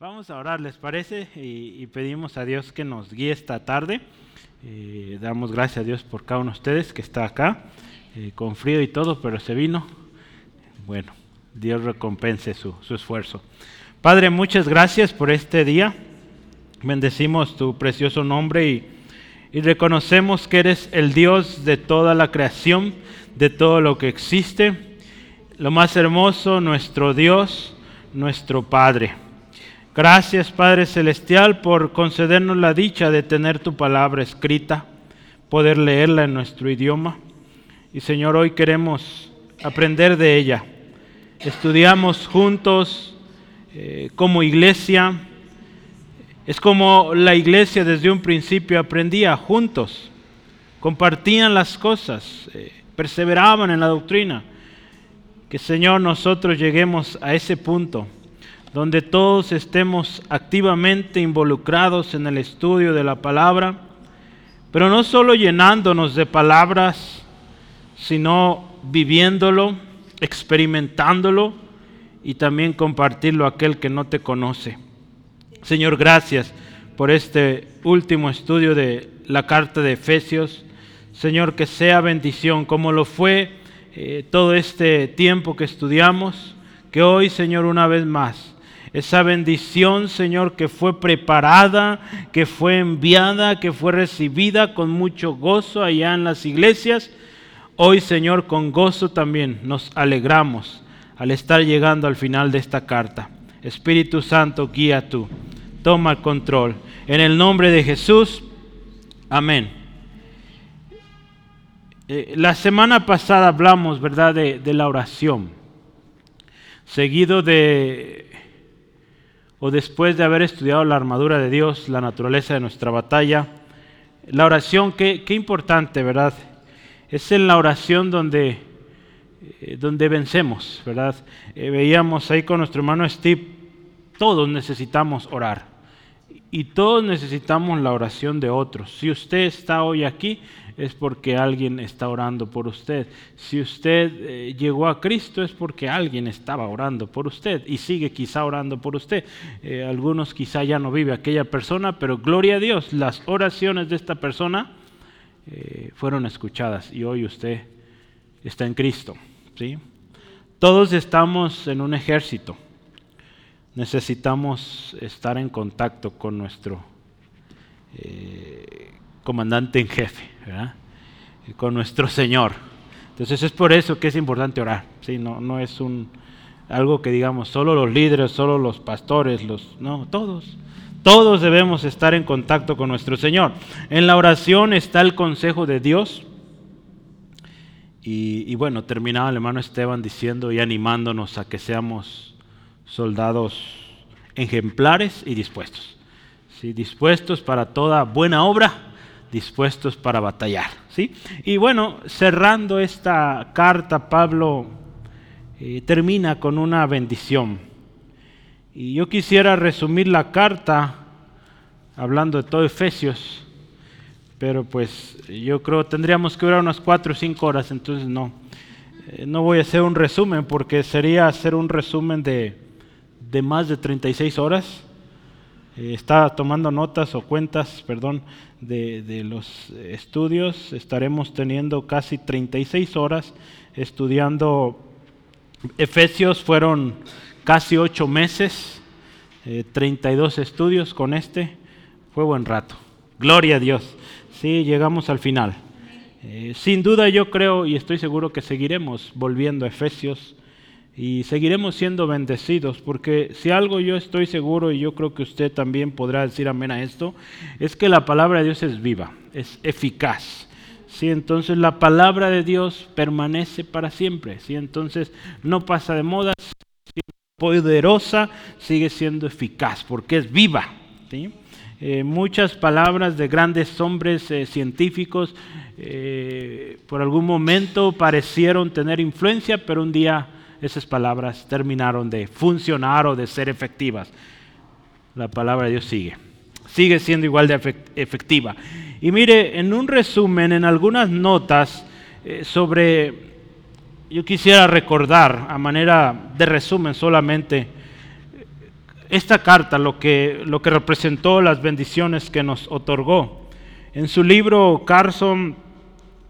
Vamos a orar, ¿les parece? Y, pedimos a Dios que nos guíe esta tarde. Eh, damos gracias a Dios por cada uno de ustedes que está acá, eh, con frío y todo, pero se vino. Bueno, Dios recompense su, esfuerzo. Padre, muchas gracias por este día. Bendecimos tu precioso nombre y, y reconocemos que eres el Dios de toda la creación, de todo lo que existe. Lo más hermoso, nuestro Dios, nuestro Padre. Gracias Padre Celestial por concedernos la dicha de tener tu palabra escrita, poder leerla en nuestro idioma. Y Señor, hoy queremos aprender de ella. Estudiamos juntos eh, como iglesia. Es como la iglesia desde un principio aprendía juntos, compartían las cosas, eh, perseveraban en la doctrina. Que Señor nosotros lleguemos a ese punto donde todos estemos activamente involucrados en el estudio de la palabra, pero no solo llenándonos de palabras, sino viviéndolo, experimentándolo y también compartirlo a aquel que no te conoce. Señor, gracias por este último estudio de la carta de Efesios. Señor, que sea bendición como lo fue eh, todo este tiempo que estudiamos, que hoy, Señor, una vez más, esa bendición, Señor, que fue preparada, que fue enviada, que fue recibida con mucho gozo allá en las iglesias. Hoy, Señor, con gozo también nos alegramos al estar llegando al final de esta carta. Espíritu Santo, guía tú, toma el control. En el nombre de Jesús, amén. Eh, la semana pasada hablamos, ¿verdad?, de, de la oración, seguido de o después de haber estudiado la armadura de Dios, la naturaleza de nuestra batalla, la oración, qué, importante, ¿verdad? Es en la oración donde, eh, donde vencemos, ¿verdad? Eh, veíamos ahí con nuestro hermano Steve, todos necesitamos orar y todos necesitamos la oración de otros. Si usted está hoy aquí, es porque alguien está orando por usted. Si usted eh, llegó a Cristo es porque alguien estaba orando por usted y sigue quizá orando por usted. Eh, algunos quizá ya no vive aquella persona, pero gloria a Dios, las oraciones de esta persona eh, fueron escuchadas y hoy usted está en Cristo. ¿sí? Todos estamos en un ejército. Necesitamos estar en contacto con nuestro comandante en jefe, con nuestro Señor. Entonces es por eso que es importante orar. ¿sí? No, es algo que digamos solo los líderes, solo los pastores, los, no, todos. Todos debemos estar en contacto con nuestro Señor. En la oración está el consejo de Dios. Y, bueno, terminaba el hermano Esteban diciendo y animándonos a que seamos soldados ejemplares y dispuestos. ¿sí? Dispuestos para toda buena obra dispuestos para batallar. ¿sí? Y bueno, cerrando esta carta, Pablo eh, termina con una bendición. Y yo quisiera resumir la carta hablando de todo Efesios, pero pues yo creo tendríamos que durar unas cuatro o cinco horas, entonces no. Eh, no voy a hacer un resumen porque sería hacer un resumen de, de más de 36 horas eh, está tomando notas o cuentas, perdón, de, los estudios. Estaremos teniendo casi 36 horas estudiando Efesios. Fueron casi ocho meses, 32 eh, estudios con este. Fue buen rato. Gloria a Dios. Sí, llegamos al final. Eh, sin duda yo creo y estoy seguro que seguiremos volviendo a Efesios y seguiremos siendo bendecidos, porque si algo yo estoy seguro y yo creo que usted también podrá decir amén a esto, es que la palabra de Dios es viva, es eficaz. ¿sí? Entonces la palabra de Dios permanece para siempre, ¿sí? entonces no pasa de moda, poderosa, sigue siendo eficaz, porque es viva. Eh, muchas palabras de grandes hombres eh, científicos eh, por algún momento parecieron tener influencia, pero un día esas palabras terminaron de funcionar o de ser efectivas. La palabra de Dios sigue. Sigue siendo igual de efectiva. Y mire, en un resumen, en algunas notas eh, sobre, yo quisiera recordar a manera de resumen solamente, esta carta, lo que, lo que representó las bendiciones que nos otorgó. En su libro Carson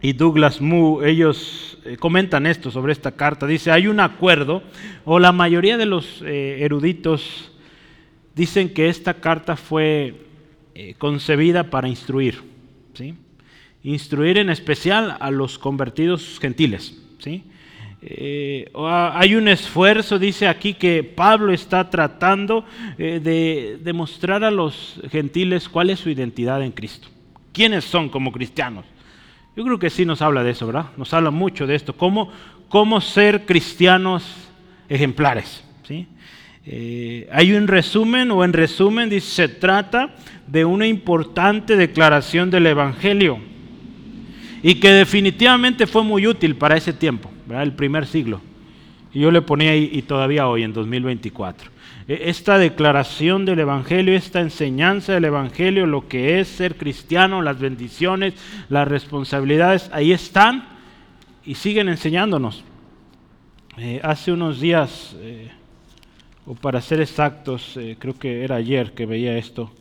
y Douglas Moo, ellos eh, comentan esto sobre esta carta. Dice, hay un acuerdo, o la mayoría de los eh, eruditos dicen que esta carta fue eh, concebida para instruir, ¿sí? Instruir en especial a los convertidos gentiles, ¿sí? hay un esfuerzo, dice aquí, que Pablo está tratando de demostrar a los gentiles cuál es su identidad en Cristo. ¿Quiénes son como cristianos? Yo creo que sí nos habla de eso, ¿verdad? Nos habla mucho de esto, cómo, cómo ser cristianos ejemplares. ¿sí? Eh, hay un resumen, o en resumen, dice, se trata de una importante declaración del Evangelio y que definitivamente fue muy útil para ese tiempo, ¿verdad? el primer siglo. Y yo le ponía ahí, y todavía hoy, en 2024. E, esta declaración del Evangelio, esta enseñanza del Evangelio, lo que es ser cristiano, las bendiciones, las responsabilidades, ahí están y siguen enseñándonos. Eh, hace unos días, eh, o para ser exactos, eh, creo que era ayer que veía esto,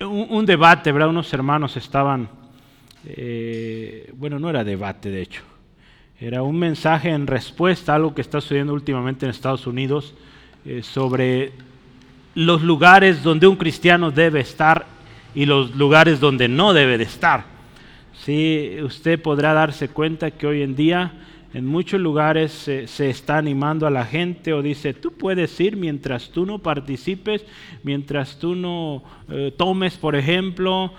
un, un, debate, ¿verdad? Unos hermanos estaban, bueno, no era debate de hecho, era un mensaje en respuesta a algo que está sucediendo últimamente en Estados Unidos eh, sobre los lugares donde un cristiano debe estar y los lugares donde no debe de estar. Sí, usted podrá darse cuenta que hoy en día en muchos lugares se, está animando a la gente o dice, tú puedes ir mientras tú no participes, mientras tú no eh, tomes, por ejemplo,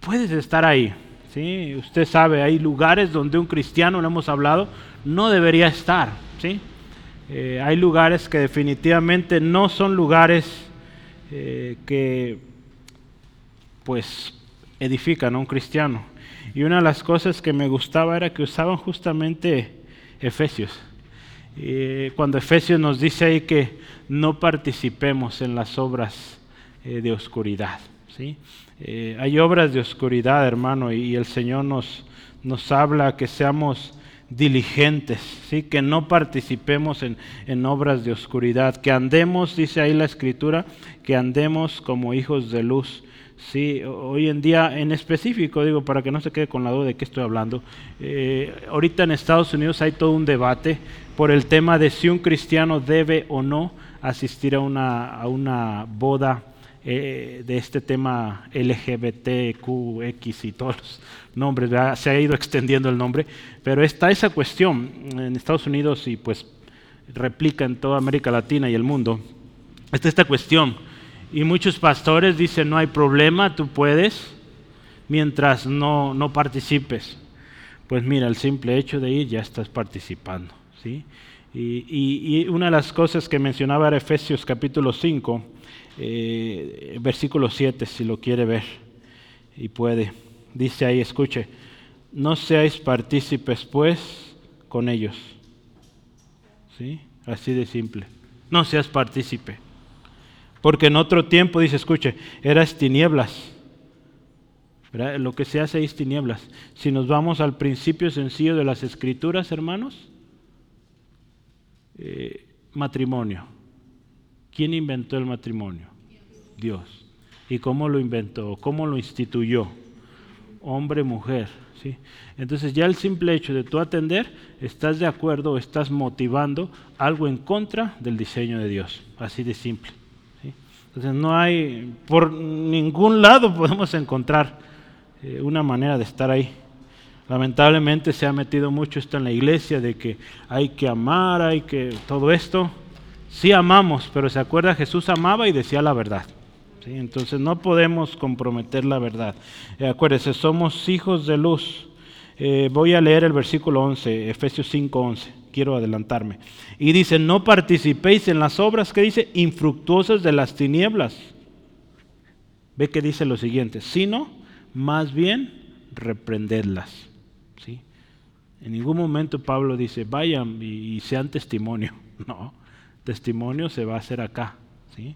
puedes estar ahí. ¿Sí? Usted sabe, hay lugares donde un cristiano, lo hemos hablado, no debería estar. ¿sí? Eh, hay lugares que definitivamente no son lugares eh, que pues edifican a un cristiano. Y una de las cosas que me gustaba era que usaban justamente Efesios. cuando Efesios nos dice ahí que no participemos en las obras eh, de oscuridad. ¿sí? Hay obras de oscuridad, hermano, y, el Señor nos, nos habla que seamos diligentes, ¿sí? que no participemos en, en, obras de oscuridad, que andemos, dice ahí la escritura, que andemos como hijos de luz. Sí, hoy en día en específico, digo, para que no se quede con la duda de qué estoy hablando, eh, ahorita en Estados Unidos hay todo un debate por el tema de si un cristiano debe o no asistir a una, a una boda eh, de este tema LGBTQX y todos los nombres, se ha ido extendiendo el nombre, pero está esa cuestión en Estados Unidos y pues replica en toda América Latina y el mundo. Está esta cuestión. Y muchos pastores dicen, no hay problema, tú puedes, mientras no, no participes. Pues mira, el simple hecho de ir ya estás participando. ¿sí? Y, y, una de las cosas que mencionaba era Efesios capítulo 5, eh, versículo 7, si lo quiere ver y puede. Dice ahí, escuche, no seáis partícipes pues con ellos. ¿Sí? Así de simple. No seas partícipe. Porque en otro tiempo, dice, escuche, eras tinieblas. Lo que se hace es tinieblas. Si nos vamos al principio sencillo de las escrituras, hermanos, eh, matrimonio. ¿Quién inventó el matrimonio? Dios. ¿Y cómo lo inventó? ¿Cómo lo instituyó? Hombre, mujer. ¿sí? Entonces ya el simple hecho de tú atender, estás de acuerdo, estás motivando algo en contra del diseño de Dios. Así de simple. Entonces no hay, por ningún lado podemos encontrar eh, una manera de estar ahí. Lamentablemente se ha metido mucho esto en la iglesia de que hay que amar, hay que todo esto. Sí amamos, pero se acuerda, Jesús amaba y decía la verdad. ¿sí? Entonces no podemos comprometer la verdad. Eh, somos hijos de luz. Eh, voy a leer el versículo 11, Efesios 5, 11. Quiero adelantarme. Y dice, no participéis en las obras que dice infructuosas de las tinieblas. Ve que dice lo siguiente, sino más bien reprendedlas. ¿sí? En ningún momento Pablo dice, vayan y, y sean testimonio. No, testimonio se va a hacer acá. ¿sí?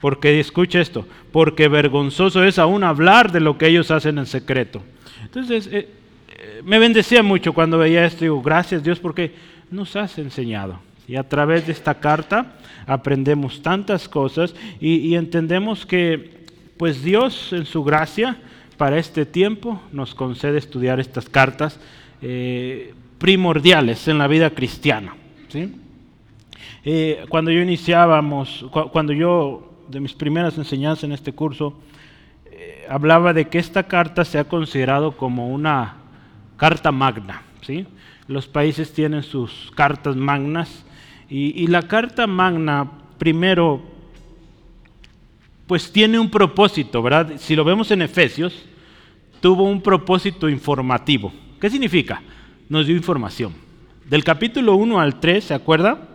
Porque, escucha esto, porque vergonzoso es aún hablar de lo que ellos hacen en secreto. Entonces, eh, eh, me bendecía mucho cuando veía esto, digo, gracias Dios porque nos has enseñado. Y a través de esta carta aprendemos tantas cosas y, entendemos que pues Dios en su gracia para este tiempo nos concede estudiar estas cartas eh, primordiales en la vida cristiana. ¿sí? Eh, cuando yo iniciábamos, cuando yo de mis primeras enseñanzas en este curso, eh, hablaba de que esta carta se ha considerado como una carta magna. ¿sí? Los países tienen sus cartas magnas y, la carta magna, primero, pues tiene un propósito, ¿verdad? Si lo vemos en Efesios, tuvo un propósito informativo. ¿Qué significa? Nos dio información. Del capítulo 1 al 3, ¿se acuerda?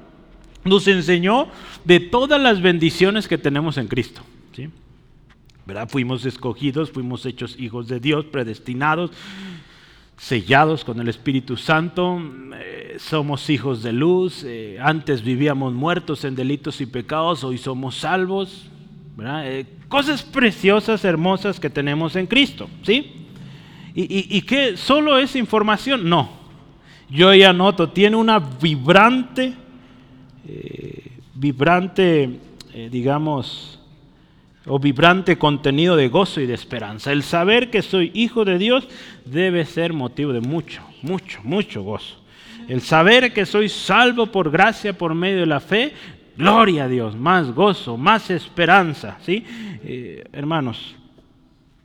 Nos enseñó de todas las bendiciones que tenemos en Cristo. ¿sí? ¿Verdad? Fuimos escogidos, fuimos hechos hijos de Dios, predestinados sellados con el Espíritu Santo, eh, somos hijos de luz, eh, antes vivíamos muertos en delitos y pecados, hoy somos salvos, eh, cosas preciosas, hermosas que tenemos en Cristo, ¿sí? ¿Y, y, qué? ¿Solo esa información? No, yo ya noto, tiene una vibrante, vibrante, digamos, o vibrante contenido de gozo y de esperanza. El saber que soy hijo de Dios debe ser motivo de mucho, mucho, mucho gozo. El saber que soy salvo por gracia por medio de la fe, gloria a Dios, más gozo, más esperanza. ¿sí? Eh, hermanos,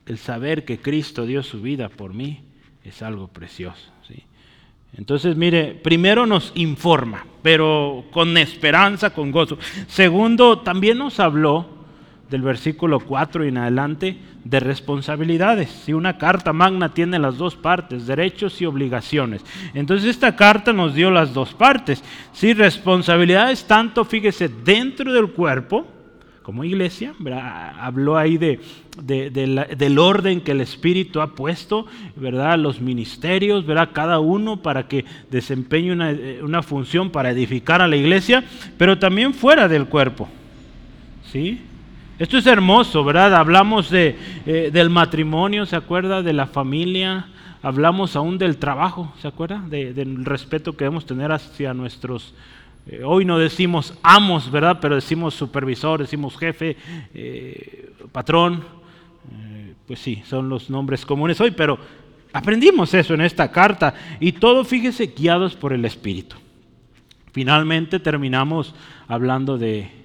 el saber que Cristo dio su vida por mí es algo precioso. Entonces, mire, primero nos informa, pero con esperanza, con gozo. Segundo, también nos habló del versículo 4 y en adelante de responsabilidades. Si una carta magna tiene las dos partes, derechos y obligaciones. Entonces esta carta nos dio las dos partes. Si responsabilidades tanto, fíjese, dentro del cuerpo, como iglesia, habló ahí de, del orden que el Espíritu ha puesto, ¿verdad? los ministerios, ¿verdad? cada uno para que desempeñe una, una función para edificar a la iglesia, pero también fuera del cuerpo. ¿Sí? Esto es hermoso, ¿verdad? Hablamos de, eh, del matrimonio, ¿se acuerda? De la familia, hablamos aún del trabajo, ¿se acuerda? del respeto que debemos tener hacia nuestros... Eh, hoy no decimos amos, ¿verdad? Pero decimos supervisor, decimos jefe, eh, patrón. pues sí, son los nombres comunes hoy, pero aprendimos eso en esta carta y todo, fíjese, guiados por el Espíritu. Finalmente terminamos hablando de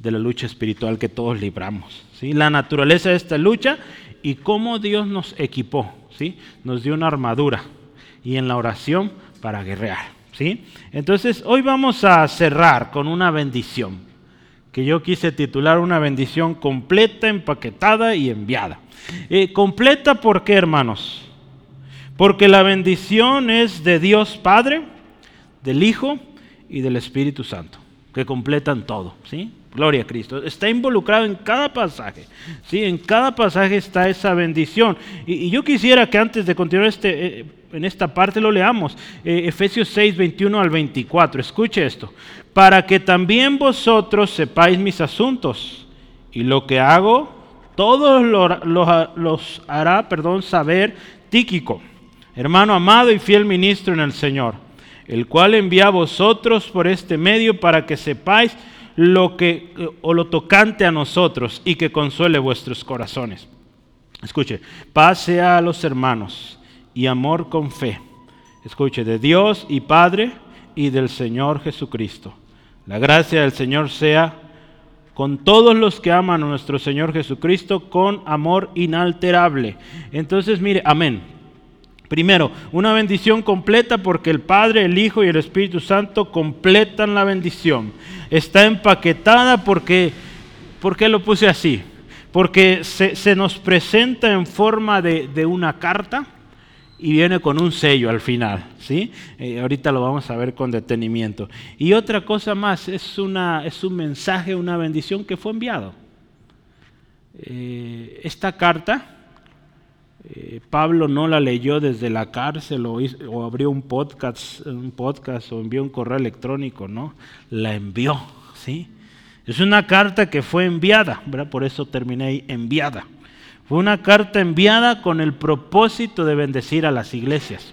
de la lucha espiritual que todos libramos. ¿sí? La naturaleza de esta lucha y cómo Dios nos equipó, ¿sí? nos dio una armadura y en la oración para guerrear. Entonces, hoy vamos a cerrar con una bendición que yo quise titular una bendición completa, empaquetada y enviada. Eh, completa, ¿por qué, hermanos? Porque la bendición es de Dios Padre, del Hijo y del Espíritu Santo, que completan todo, ¿sí? Gloria a Cristo. Está involucrado en cada pasaje. ¿sí? En cada pasaje está esa bendición. Y, yo quisiera que antes de continuar este, eh, en esta parte lo leamos. Eh, Efesios 6, 21 al 24. Escuche esto. Para que también vosotros sepáis mis asuntos. Y lo que hago, todos los, hará perdón, saber Tíquico, hermano amado y fiel ministro en el Señor, el cual envía a vosotros por este medio para que sepáis lo que o lo tocante a nosotros y que consuele vuestros corazones. Escuche, paz sea a los hermanos y amor con fe. Escuche, de Dios y Padre y del Señor Jesucristo. La gracia del Señor sea con todos los que aman a nuestro Señor Jesucristo con amor inalterable. Entonces, mire, amén. Primero, una bendición completa porque el Padre, el Hijo y el Espíritu Santo completan la bendición. Está empaquetada porque, ¿por qué lo puse así? Porque se, nos presenta en forma de, una carta y viene con un sello al final. ¿sí? Eh, ahorita lo vamos a ver con detenimiento. Y otra cosa más, es, una, es un mensaje, una bendición que fue enviado. Eh, esta carta eh, Pablo no la leyó desde la cárcel o, abrió un podcast, un podcast o envió un correo electrónico, no, la envió, ¿sí? Es una carta que fue enviada, por eso terminé enviada. Fue una carta enviada con el propósito de bendecir a las iglesias.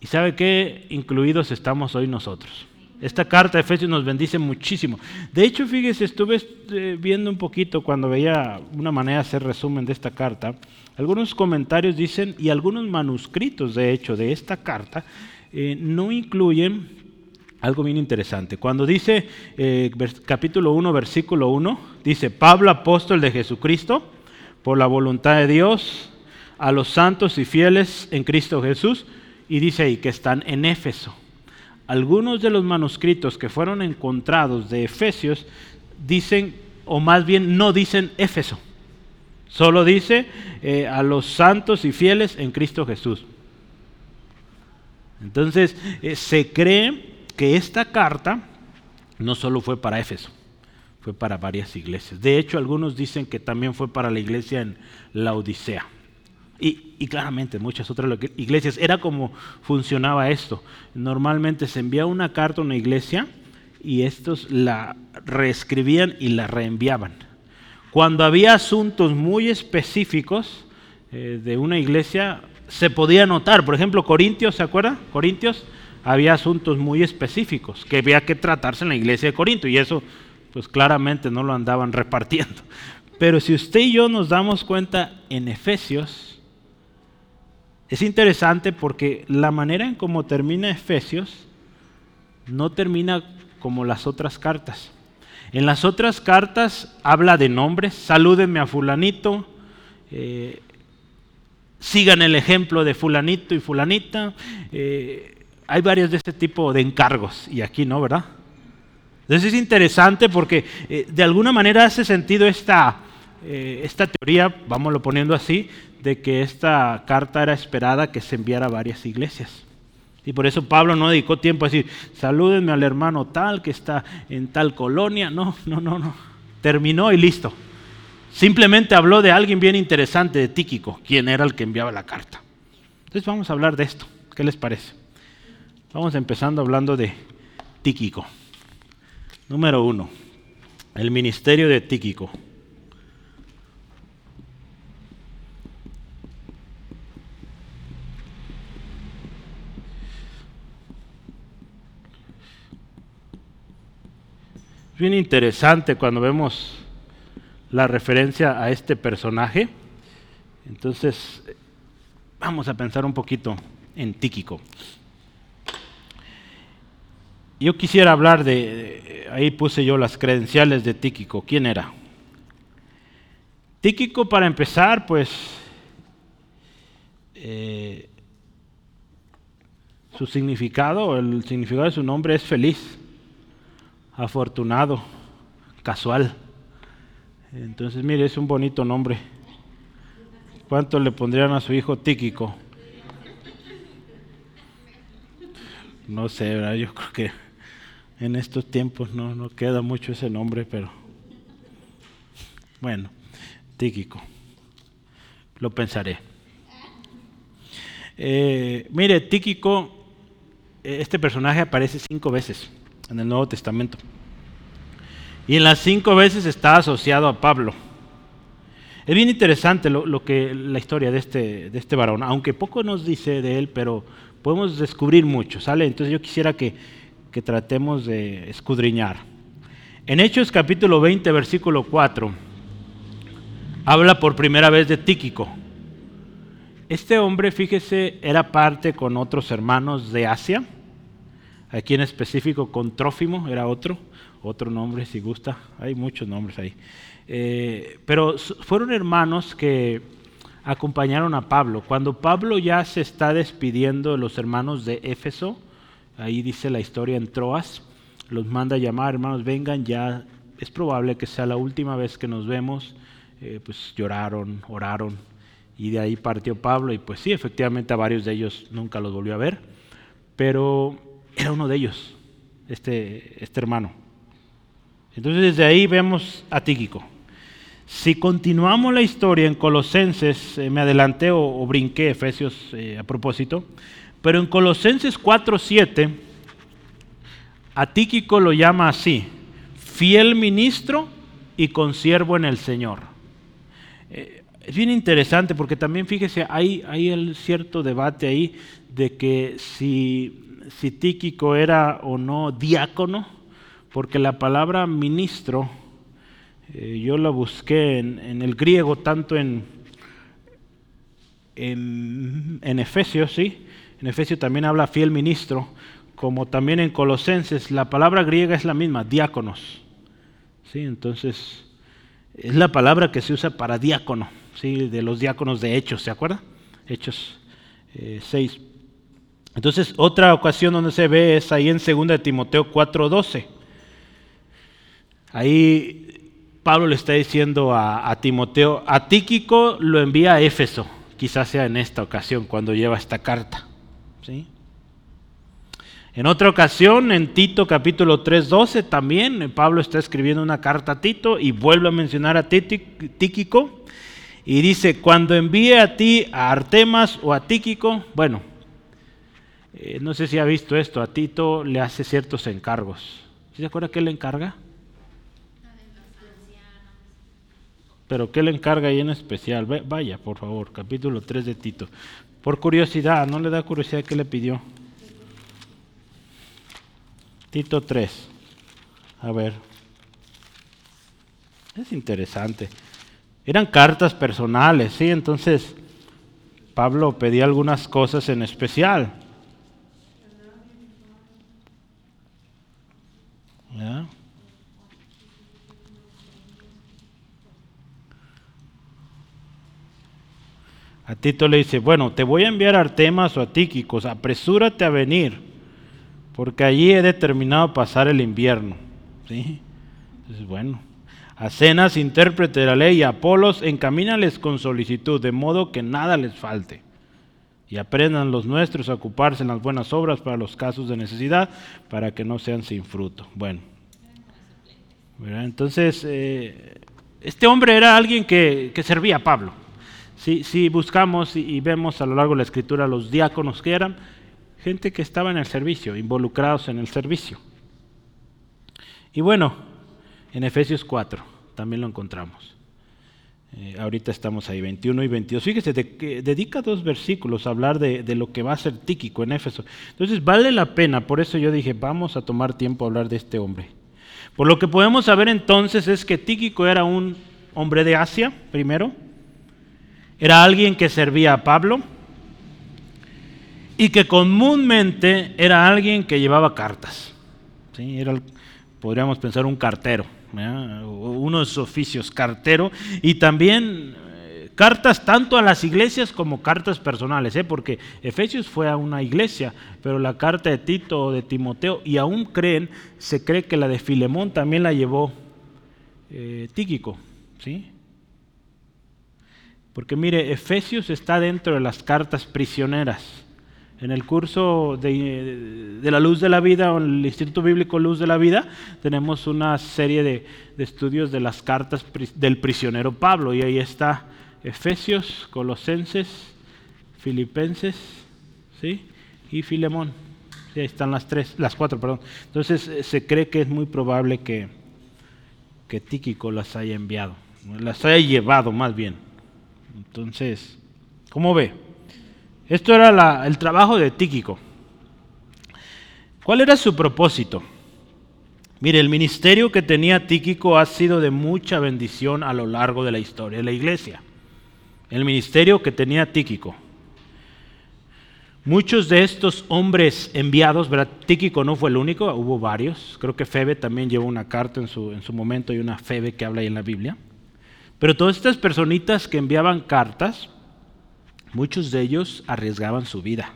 ¿Y sabe qué? Incluidos estamos hoy nosotros. Esta carta de Efesios nos bendice muchísimo. De hecho, fíjese, estuve eh, viendo un poquito cuando veía una manera de hacer resumen de esta carta. Algunos comentarios dicen, y algunos manuscritos, de hecho, de esta carta, eh, no incluyen algo bien interesante. Cuando dice eh, capítulo 1, versículo 1, dice, Pablo, apóstol de Jesucristo, por la voluntad de Dios, a los santos y fieles en Cristo Jesús, y dice ahí que están en Éfeso algunos de los manuscritos que fueron encontrados de Efesios dicen, o más bien no dicen Éfeso, solo dice eh, a los santos y fieles en Cristo Jesús. Entonces, eh, se cree que esta carta no solo fue para Éfeso, fue para varias iglesias. De hecho, algunos dicen que también fue para la iglesia en la Odisea. Y, claramente muchas otras iglesias. Era como funcionaba esto. Normalmente se enviaba una carta a una iglesia y estos la reescribían y la reenviaban. Cuando había asuntos muy específicos eh, de una iglesia, se podía notar. Por ejemplo, Corintios, ¿se acuerda? Corintios, había asuntos muy específicos que había que tratarse en la iglesia de Corinto y eso pues claramente no lo andaban repartiendo. Pero si usted y yo nos damos cuenta en Efesios, es interesante porque la manera en cómo termina Efesios no termina como las otras cartas. En las otras cartas habla de nombres, salúdenme a fulanito, eh, sigan el ejemplo de fulanito y fulanita. Eh, hay varios de este tipo de encargos y aquí no, ¿verdad? Entonces es interesante porque eh, de alguna manera hace sentido esta, esta teoría, vámonos poniendo así, de que esta carta era esperada que se enviara a varias iglesias. Y por eso Pablo no dedicó tiempo a decir, salúdenme al hermano tal que está en tal colonia. No, no, no, no. Terminó y listo. Simplemente habló de alguien bien interesante, de Tíquico, quien era el que enviaba la carta. Entonces vamos a hablar de esto. ¿Qué les parece? Vamos empezando hablando de Tíquico. Número uno, el ministerio de Tíquico. Bien interesante cuando vemos la referencia a este personaje. Entonces, vamos a pensar un poquito en Tíquico. Yo quisiera hablar de, ahí puse yo las credenciales de Tíquico. ¿Quién era? Tíquico, para empezar, pues, eh, su significado, el significado de su nombre es feliz afortunado, casual. Entonces, mire, es un bonito nombre. ¿Cuánto le pondrían a su hijo Tíquico? No sé, ¿verdad? yo creo que en estos tiempos no, no queda mucho ese nombre, pero bueno, Tíquico. Lo pensaré. Eh, mire, Tíquico, este personaje aparece cinco veces en el Nuevo Testamento. Y en las cinco veces está asociado a Pablo. Es bien interesante lo, que la historia de este, de este varón, aunque poco nos dice de él, pero podemos descubrir mucho, ¿sale? Entonces yo quisiera que, que tratemos de escudriñar. En Hechos capítulo 20, versículo 4, habla por primera vez de Tíquico. Este hombre, fíjese, era parte con otros hermanos de Asia Aquí en específico con Trófimo, era otro, otro nombre si gusta, hay muchos nombres ahí. Eh, pero fueron hermanos que acompañaron a Pablo. Cuando Pablo ya se está despidiendo de los hermanos de Éfeso, ahí dice la historia en Troas, los manda a llamar, hermanos, vengan, ya es probable que sea la última vez que nos vemos. Eh, pues lloraron, oraron, y de ahí partió Pablo, y pues sí, efectivamente a varios de ellos nunca los volvió a ver, pero era uno de ellos, este, este hermano. Entonces desde ahí vemos a Tíquico. Si continuamos la historia en Colosenses, eh, me adelanté o, brinqué Efesios eh, a propósito, pero en Colosenses 4.7, a Tíquico lo llama así, fiel ministro y consiervo en el Señor. Eh, es bien interesante porque también fíjese, hay, hay el cierto debate ahí de que si si Tíquico era o no diácono, porque la palabra ministro, eh, yo la busqué en, el griego, tanto en, en, en Efesios, ¿sí? En Efesios también habla fiel ministro, como también en Colosenses, la palabra griega es la misma, diáconos. ¿sí? Entonces, es la palabra que se usa para diácono, ¿sí? de los diáconos de Hechos, ¿se acuerda? Hechos 6. Entonces, otra ocasión donde se ve es ahí en 2 Timoteo 4:12. Ahí Pablo le está diciendo a, a, Timoteo, a Tíquico lo envía a Éfeso, quizás sea en esta ocasión cuando lleva esta carta. ¿sí? En otra ocasión, en Tito capítulo 3:12, también Pablo está escribiendo una carta a Tito y vuelve a mencionar a Tíquico y dice, cuando envíe a ti a Artemas o a Tíquico, bueno, eh, no sé si ha visto esto, a Tito le hace ciertos encargos. ¿Se acuerda qué le encarga? Pero ¿qué le encarga ahí en especial? Vaya, por favor, capítulo 3 de Tito. Por curiosidad, ¿no le da curiosidad qué le pidió? Tito 3. A ver. Es interesante. Eran cartas personales, ¿sí? Entonces, Pablo pedía algunas cosas en especial. A Tito le dice, bueno, te voy a enviar a Artemas o a Tíquicos, apresúrate a venir porque allí he determinado pasar el invierno. ¿sí? Entonces, bueno, a cenas, intérprete de la ley y a Apolos, encamínales con solicitud, de modo que nada les falte. Y aprendan los nuestros a ocuparse en las buenas obras para los casos de necesidad, para que no sean sin fruto. Bueno, entonces, eh, este hombre era alguien que, servía a Pablo. Si, buscamos y vemos a lo largo de la escritura los diáconos que eran, gente que estaba en el servicio, involucrados en el servicio. Y bueno, en Efesios 4 también lo encontramos. Eh, ahorita estamos ahí, 21 y 22. Fíjese, dedica dos versículos a hablar de, de, lo que va a ser Tíquico en Éfeso. Entonces vale la pena, por eso yo dije, vamos a tomar tiempo a hablar de este hombre. Por lo que podemos saber entonces es que Tíquico era un hombre de Asia, primero. Era alguien que servía a Pablo y que comúnmente era alguien que llevaba cartas. ¿sí? Era, podríamos pensar, un cartero, uno de sus oficios, cartero, y también eh, cartas tanto a las iglesias como cartas personales, ¿eh? porque Efesios fue a una iglesia, pero la carta de Tito o de Timoteo, y aún creen, se cree que la de Filemón también la llevó eh, Tíquico, ¿sí? Porque mire, Efesios está dentro de las cartas prisioneras. En el curso de, la luz de la vida o en el Instituto Bíblico Luz de la Vida tenemos una serie de, estudios de las cartas del prisionero Pablo y ahí está Efesios, Colosenses, Filipenses ¿sí? y Filemón. ahí están las tres, las cuatro, perdón. Entonces eh, se cree que es muy probable que, que Tíquico las haya enviado, las haya llevado más bien. Entonces, ¿cómo ve? Esto era el trabajo de Tíquico. ¿Cuál era su propósito? Mire, el ministerio que tenía Tíquico ha sido de mucha bendición a lo largo de la historia de la iglesia. El ministerio que tenía Tíquico. Muchos de estos hombres enviados, ¿verdad? Tíquico no fue el único, hubo varios. Creo que Febe también llevó una carta en su, en su momento y una Febe que habla ahí en la Biblia. Pero todas estas personitas que enviaban cartas, Muchos de ellos arriesgaban su vida,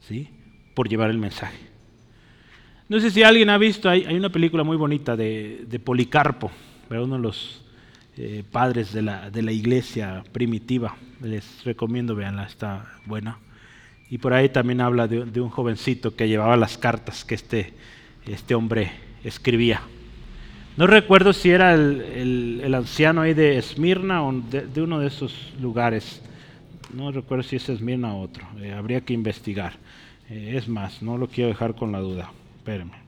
¿sí? Por llevar el mensaje. No sé si alguien ha visto, hay, una película muy bonita de, Policarpo, uno de los eh, padres de la, de la, iglesia primitiva. Les recomiendo, veanla, está buena. Y por ahí también habla de, un jovencito que llevaba las cartas que este, este hombre escribía. No recuerdo si era el, anciano ahí de Esmirna o de, uno de esos lugares no recuerdo si es Esmirna o otro. Eh, habría que investigar. Eh, es más, no lo quiero dejar con la duda. Espérenme.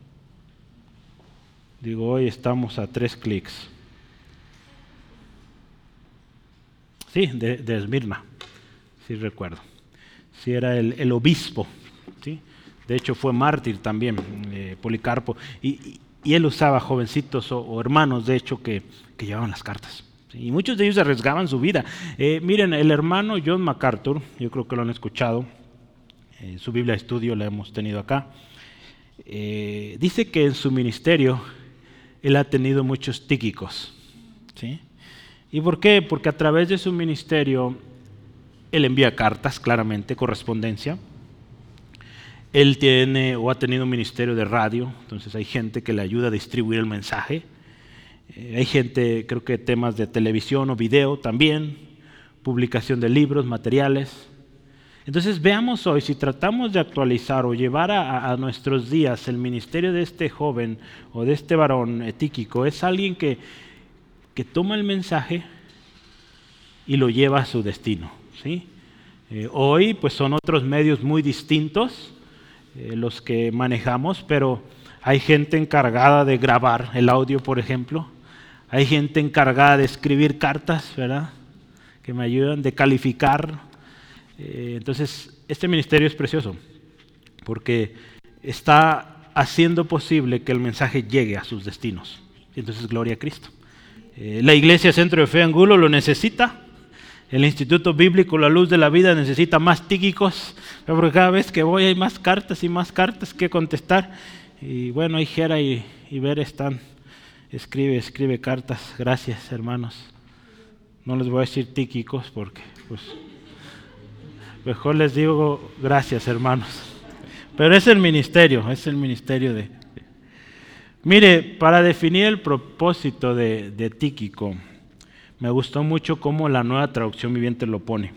Digo, hoy estamos a tres clics. Sí, de, Esmirna. Sí recuerdo. Sí era el, obispo ¿sí? de hecho fue mártir también, eh, Policarpo, y, él usaba jovencitos o, hermanos, de hecho, que, llevaban las cartas. Y muchos de ellos arriesgaban su vida. Eh, miren, el hermano John MacArthur, yo creo que lo han escuchado, eh, su Biblia estudio la hemos tenido acá, dice que en su ministerio él ha tenido muchos tíquicos. ¿sí? ¿Y por qué? Porque a través de su ministerio él envía cartas, claramente, correspondencia. Él tiene o ha tenido un ministerio de radio, entonces hay gente que le ayuda a distribuir el mensaje. Eh, hay gente, creo que temas de televisión o video también, publicación de libros, materiales. Entonces veamos hoy si tratamos de actualizar o llevar a, nuestros días el ministerio de este joven o de este varón etíquico. Es alguien que, que toma el mensaje y lo lleva a su destino. Eh, hoy pues son otros medios muy distintos eh, los que manejamos, pero hay gente encargada de grabar el audio, por ejemplo. Hay gente encargada de escribir cartas, ¿verdad? Que me ayudan, de calificar. Eh, entonces, este ministerio es precioso, porque está haciendo posible que el mensaje llegue a sus destinos. Entonces, gloria a Cristo. la iglesia Centro de Fe Angulo lo necesita el Instituto Bíblico La Luz de la Vida necesita más tíquicos, porque cada vez que voy hay más cartas y más cartas que contestar. Y bueno, ahí Jera y Ver están. Escribe, escribe cartas. Gracias, hermanos. No les voy a decir tíquicos porque, pues, mejor les digo gracias, hermanos. Pero es el ministerio, es el ministerio de... Mire, para definir el propósito de, de Tíquico, me gustó mucho cómo la nueva traducción viviente lo pone.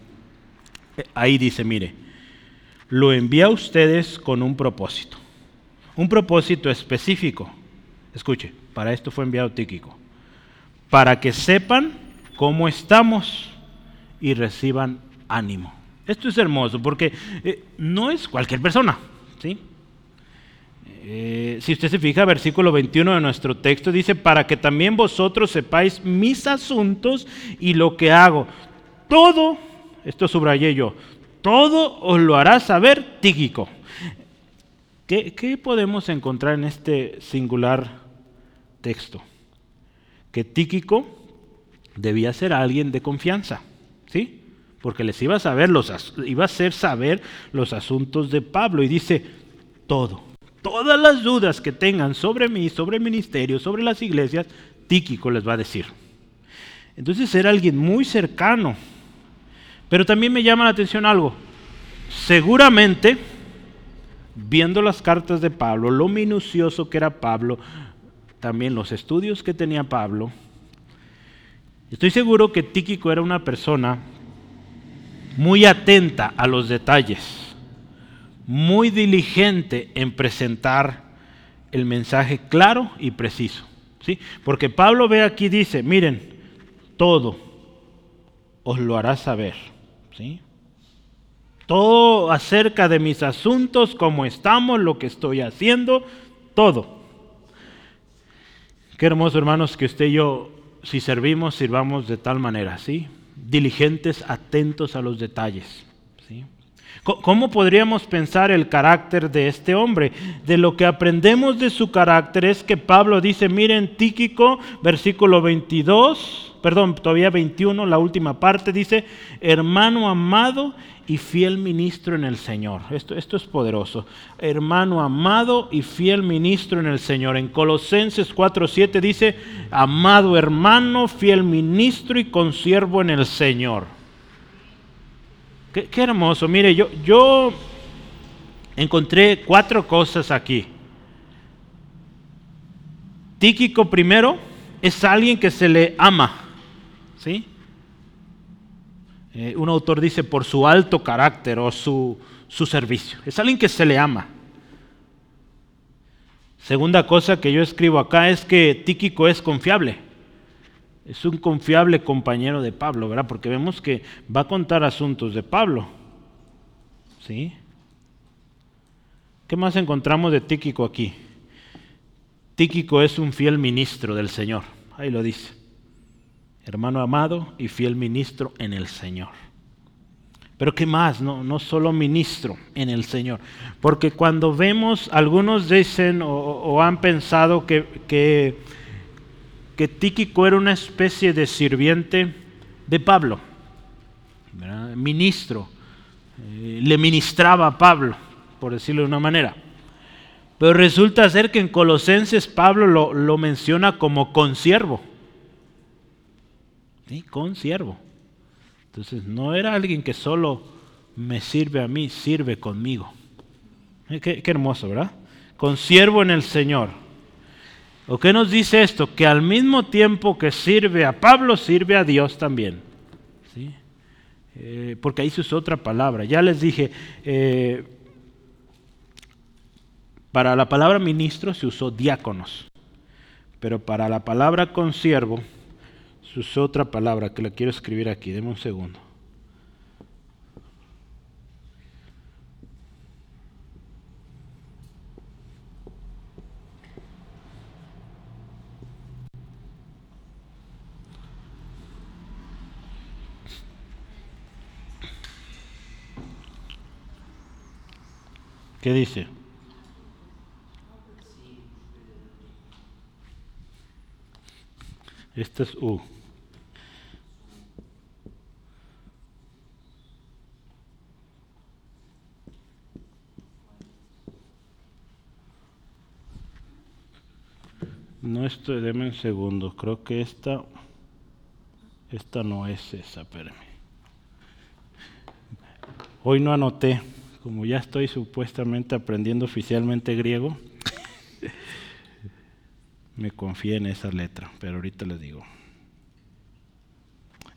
Ahí dice, mire, lo envía a ustedes con un propósito, un propósito específico. Escuche, para esto fue enviado Tíquico, para que sepan cómo estamos y reciban ánimo. Esto es hermoso porque eh, no es cualquier persona, ¿sí? Eh, si usted se fija, versículo 21 de nuestro texto dice, para que también vosotros sepáis mis asuntos y lo que hago. Todo, esto subrayé yo, todo os lo hará saber Tíquico. ¿Qué, ¿Qué podemos encontrar en este singular texto? Que Tíquico debía ser alguien de confianza, ¿sí? Porque les iba a, saber los, iba a hacer saber los asuntos de Pablo y dice todo todas las dudas que tengan sobre mí, sobre el ministerio, sobre las iglesias, Tíquico les va a decir. Entonces era alguien muy cercano. Pero también me llama la atención algo. Seguramente, viendo las cartas de Pablo, lo minucioso que era Pablo, también los estudios que tenía Pablo, estoy seguro que Tíquico era una persona muy atenta a los detalles muy diligente en presentar el mensaje claro y preciso. ¿sí? Porque Pablo ve aquí, dice, miren, todo os lo hará saber. ¿sí? Todo acerca de mis asuntos, cómo estamos, lo que estoy haciendo, todo. Qué hermoso, hermanos, que usted y yo, si servimos, sirvamos de tal manera, ¿sí? Diligentes, atentos a los detalles. ¿Cómo podríamos pensar el carácter de este hombre? De lo que aprendemos de su carácter es que Pablo dice, miren Tíquico, versículo 22, perdón, todavía 21, la última parte, dice, hermano amado y fiel ministro en el Señor. Esto, esto es poderoso. Hermano amado y fiel ministro en el Señor. En Colosenses 4.7 dice, amado hermano, fiel ministro y consiervo en el Señor. Qué, hermoso. Mire, yo, yo encontré cuatro cosas aquí. Tíquico primero es alguien que se le ama. ¿Sí? Eh, un autor dice por su alto carácter o su, su servicio. Es alguien que se le ama. Segunda cosa que yo escribo acá es que Tíquico es confiable es un confiable compañero de Pablo, ¿verdad? Porque vemos que va a contar asuntos de Pablo. ¿Sí? ¿Qué más encontramos de Tíquico aquí? Tíquico es un fiel ministro del Señor. Ahí lo dice. Hermano amado y fiel ministro en el Señor. Pero ¿qué más? No, no solo ministro en el Señor. Porque cuando vemos, algunos dicen o, han pensado que, que, Tíquico era una especie de sirviente de Pablo, ministro. Eh, le ministraba a Pablo, por decirlo de una manera. Pero resulta ser que en Colosenses Pablo lo, lo menciona como consiervo. ¿Sí? Consiervo. Entonces no era alguien que solo me sirve a mí, sirve conmigo. Eh, qué, hermoso, ¿verdad? Consiervo en el Señor. ¿O qué nos dice esto? Que al mismo tiempo que sirve a Pablo, sirve a Dios también. ¿Sí? Eh, porque ahí se usó otra palabra. Ya les dije, eh, para la palabra ministro se usó diáconos, pero para la palabra consiervo es otra palabra que la quiero escribir aquí. Deme un segundo. ¿Qué dice? Este es U. No estoy, deme un segundo. Creo que esta, esta no es esa, espérame. Hoy no anoté, como ya estoy supuestamente aprendiendo oficialmente griego, me confié en esa letra, pero ahorita les digo.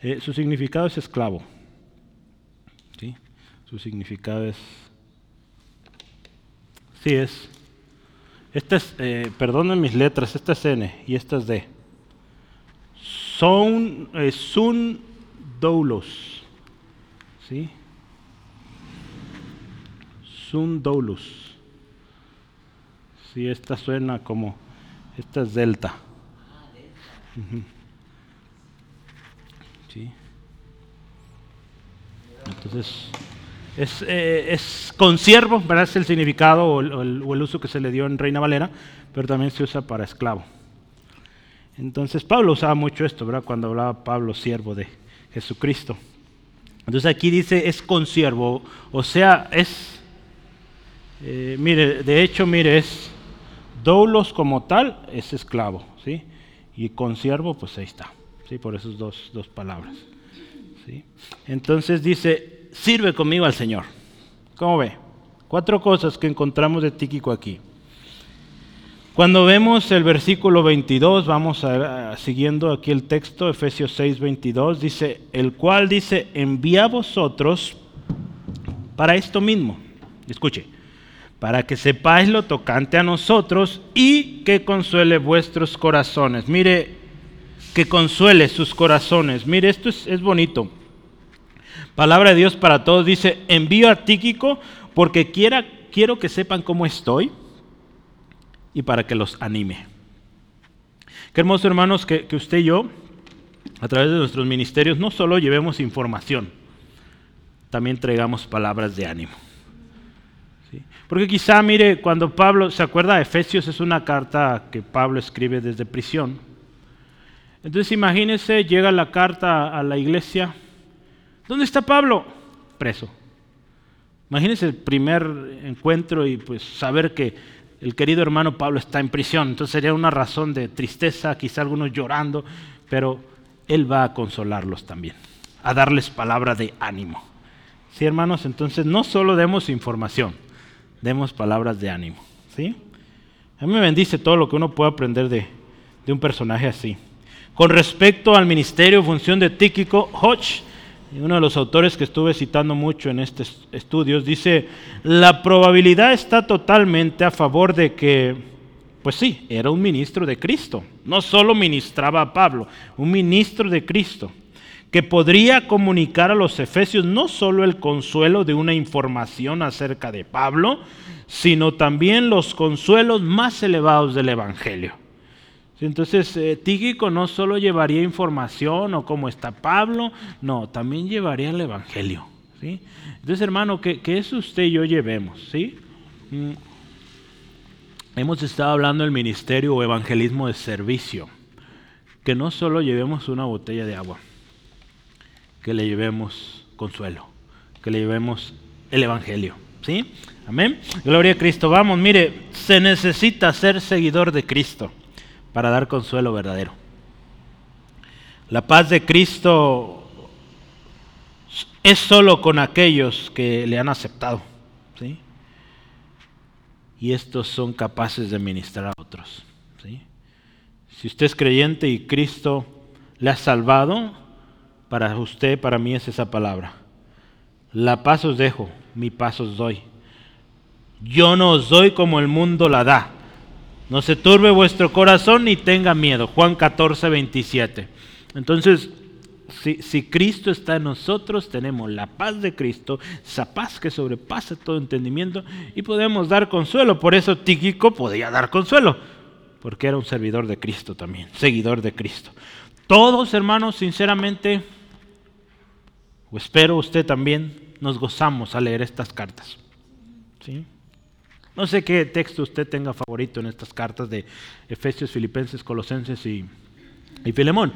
Eh, su significado es esclavo. ¿sí? Su significado es... Sí, es esta es, eh, perdonen mis letras, esta es N y esta es D. Son, eh, sun doulos. ¿Sí? Sun doulos. Sí, esta suena como, esta es delta. ¿Sí? Entonces, es, eh, es consiervo, ¿verdad? Es el significado o el, uso que se le dio en Reina Valera, pero también se usa para esclavo. Entonces Pablo usaba mucho esto, ¿verdad? Cuando hablaba Pablo, siervo de Jesucristo. Entonces aquí dice es consiervo, o sea, es, eh, mire, de hecho, mire, es doulos como tal, es esclavo, ¿sí? Y consiervo, pues ahí está, ¿sí? Por esas dos, dos palabras. ¿sí? Entonces dice, sirve conmigo al Señor. ¿Cómo ve? Cuatro cosas que encontramos de Tíquico aquí. Cuando vemos el versículo 22, vamos siguiendo aquí el texto, Efesios 6, 22, dice, el cual dice, envía a vosotros para esto mismo. Escuche, para que sepáis lo tocante a nosotros y que consuele vuestros corazones. Mire, que consuele sus corazones. Mire, esto es, es bonito. Palabra de Dios para todos dice, envío a Tíquico porque quiera, quiero que sepan cómo estoy y para que los anime. Qué hermoso hermanos que, usted y yo, a través de nuestros ministerios, no solo llevemos información, también traigamos palabras de ánimo. Porque quizá, mire, cuando Pablo, ¿se acuerda? Efesios es una carta que Pablo escribe desde prisión. Entonces imagínese, llega la carta a la iglesia ¿Dónde está Pablo? Preso. Imagínense el primer encuentro y pues saber que el querido hermano Pablo está en prisión. Entonces sería una razón de tristeza, quizá algunos llorando, pero él va a consolarlos también, a darles palabra de ánimo. Sí, hermanos, entonces no solo demos información, demos palabras de ánimo. ¿sí? A mí me bendice todo lo que uno puede aprender de, de un personaje así. Con respecto al ministerio, función de Tíquico, Hodge uno de los autores que estuve citando mucho en estos estudios dice, la probabilidad está totalmente a favor de que, pues sí, era un ministro de Cristo. No solo ministraba a Pablo, un ministro de Cristo, que podría comunicar a los efesios no solo el consuelo de una información acerca de Pablo, sino también los consuelos más elevados del Evangelio. Entonces, eh, no solo llevaría información o cómo está Pablo, no, también llevaría el Evangelio. Entonces, hermano, que, que eso usted y yo llevemos. Mm. Hemos estado hablando del ministerio o evangelismo de servicio. Que no solo llevemos una botella de agua, que le llevemos consuelo, que le llevemos el evangelio. Amén. Gloria a Cristo. Vamos, mire, se necesita ser seguidor de Cristo para dar consuelo verdadero. La paz de Cristo es solo con aquellos que le han aceptado. ¿sí? Y estos son capaces de ministrar a otros. ¿sí? Si usted es creyente y Cristo le ha salvado, para usted, para mí es esa palabra. La paz os dejo, mi paz os doy. Yo no os doy como el mundo la da. No se turbe vuestro corazón ni tenga miedo. Juan 14, 27. Entonces, si, Cristo está en nosotros, tenemos la paz de Cristo, esa paz que sobrepasa todo entendimiento y podemos dar consuelo. Por eso Tíquico podía dar consuelo, porque era un servidor de Cristo también, seguidor de Cristo. Todos, hermanos, sinceramente, o espero usted también, nos gozamos al leer estas cartas. ¿Sí? No sé qué texto usted tenga favorito en estas cartas de Efesios, Filipenses, Colosenses y, y Filemón.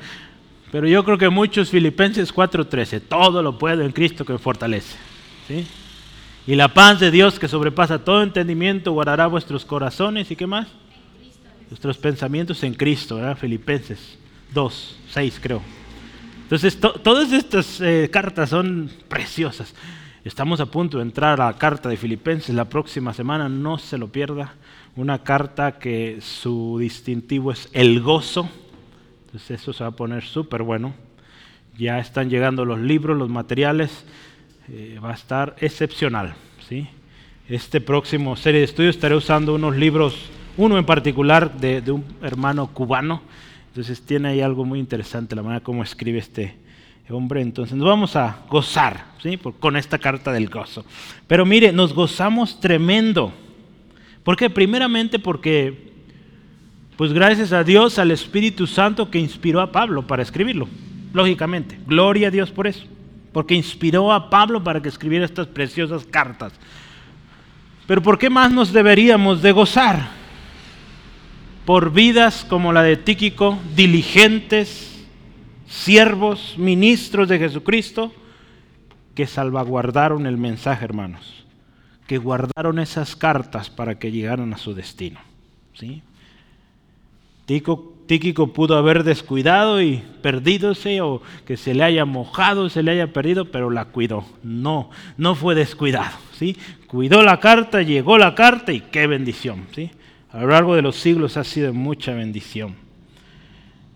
Pero yo creo que muchos Filipenses 4:13, todo lo puedo en Cristo que me fortalece. ¿sí? Y la paz de Dios que sobrepasa todo entendimiento guardará vuestros corazones y qué más? Vuestros pensamientos en Cristo, ¿verdad? Filipenses 2, 6 creo. Entonces, todas estas eh, cartas son preciosas. Estamos a punto de entrar a la carta de Filipenses la próxima semana, no se lo pierda. Una carta que su distintivo es el gozo. Entonces eso se va a poner súper bueno. Ya están llegando los libros, los materiales. Eh, va a estar excepcional. ¿sí? Este próximo serie de estudios estaré usando unos libros, uno en particular de, de un hermano cubano. Entonces tiene ahí algo muy interesante la manera como escribe este, hombre, entonces nos vamos a gozar ¿sí? con esta carta del gozo. Pero mire, nos gozamos tremendo. ¿Por qué? Primeramente porque, pues gracias a Dios, al Espíritu Santo que inspiró a Pablo para escribirlo, lógicamente. Gloria a Dios por eso, porque inspiró a Pablo para que escribiera estas preciosas cartas. Pero ¿por qué más nos deberíamos de gozar? Por vidas como la de Tíquico, diligentes, siervos, ministros de Jesucristo, que salvaguardaron el mensaje, hermanos, que guardaron esas cartas para que llegaran a su destino. ¿sí? Tíquico pudo haber descuidado y perdidose o que se le haya mojado, se le haya perdido, pero la cuidó. No, no fue descuidado. ¿sí? Cuidó la carta, llegó la carta y qué bendición. ¿sí? A lo largo de los siglos ha sido mucha bendición.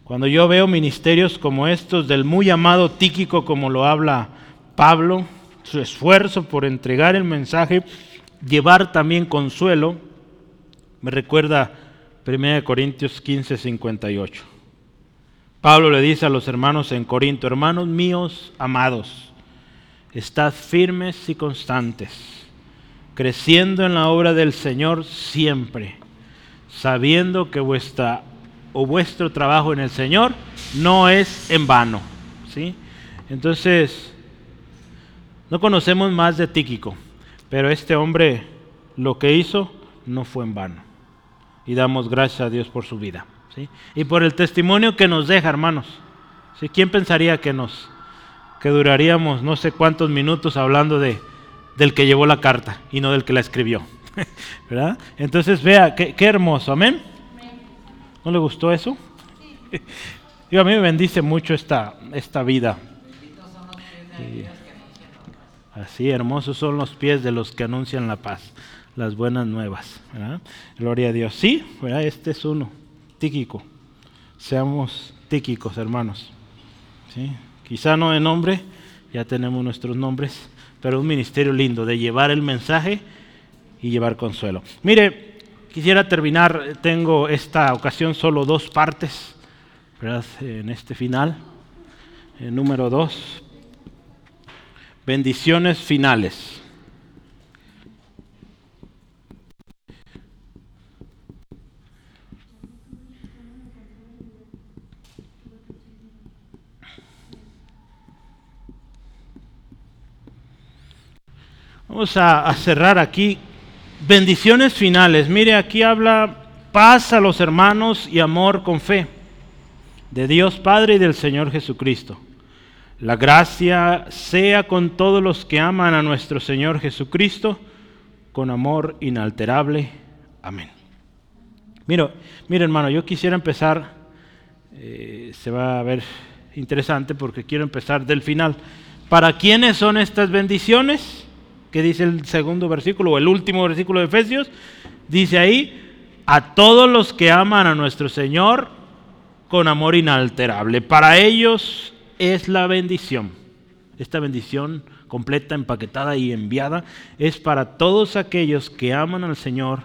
Cuando yo veo ministerios como estos del muy amado Tíquico, como lo habla Pablo, su esfuerzo por entregar el mensaje, llevar también consuelo, me recuerda 1 Corintios 15, 58. Pablo le dice a los hermanos en Corinto, hermanos míos amados, estad firmes y constantes, creciendo en la obra del Señor siempre, sabiendo que vuestra o vuestro trabajo en el Señor no es en vano. ¿sí? Entonces, no conocemos más de Tíquico, pero este hombre lo que hizo no fue en vano. Y damos gracias a Dios por su vida. ¿sí? Y por el testimonio que nos deja, hermanos. ¿sí? ¿Quién pensaría que nos que duraríamos no sé cuántos minutos hablando de, del que llevó la carta y no del que la escribió? ¿verdad? Entonces, vea, qué, qué hermoso, amén. ¿No le gustó eso? Sí. a mí me bendice mucho esta, esta vida. así hermosos son los pies de los que anuncian la paz, las buenas nuevas. Gloria a Dios. Sí, este es uno, tíquico. Seamos tíquicos, hermanos. ¿Sí? Quizá no de nombre, ya tenemos nuestros nombres, pero un ministerio lindo de llevar el mensaje y llevar consuelo. Mire, Quisiera terminar, tengo esta ocasión solo dos partes, ¿verdad? En este final. El número dos, bendiciones finales. Vamos a, a cerrar aquí. Bendiciones finales. Mire, aquí habla paz a los hermanos y amor con fe de Dios Padre y del Señor Jesucristo. La gracia sea con todos los que aman a nuestro Señor Jesucristo con amor inalterable. Amén. Mira, mira hermano, yo quisiera empezar, eh, se va a ver interesante porque quiero empezar del final. ¿Para quiénes son estas bendiciones? Que dice el segundo versículo o el último versículo de Efesios. Dice ahí, a todos los que aman a nuestro Señor con amor inalterable. Para ellos es la bendición. Esta bendición completa, empaquetada y enviada es para todos aquellos que aman al Señor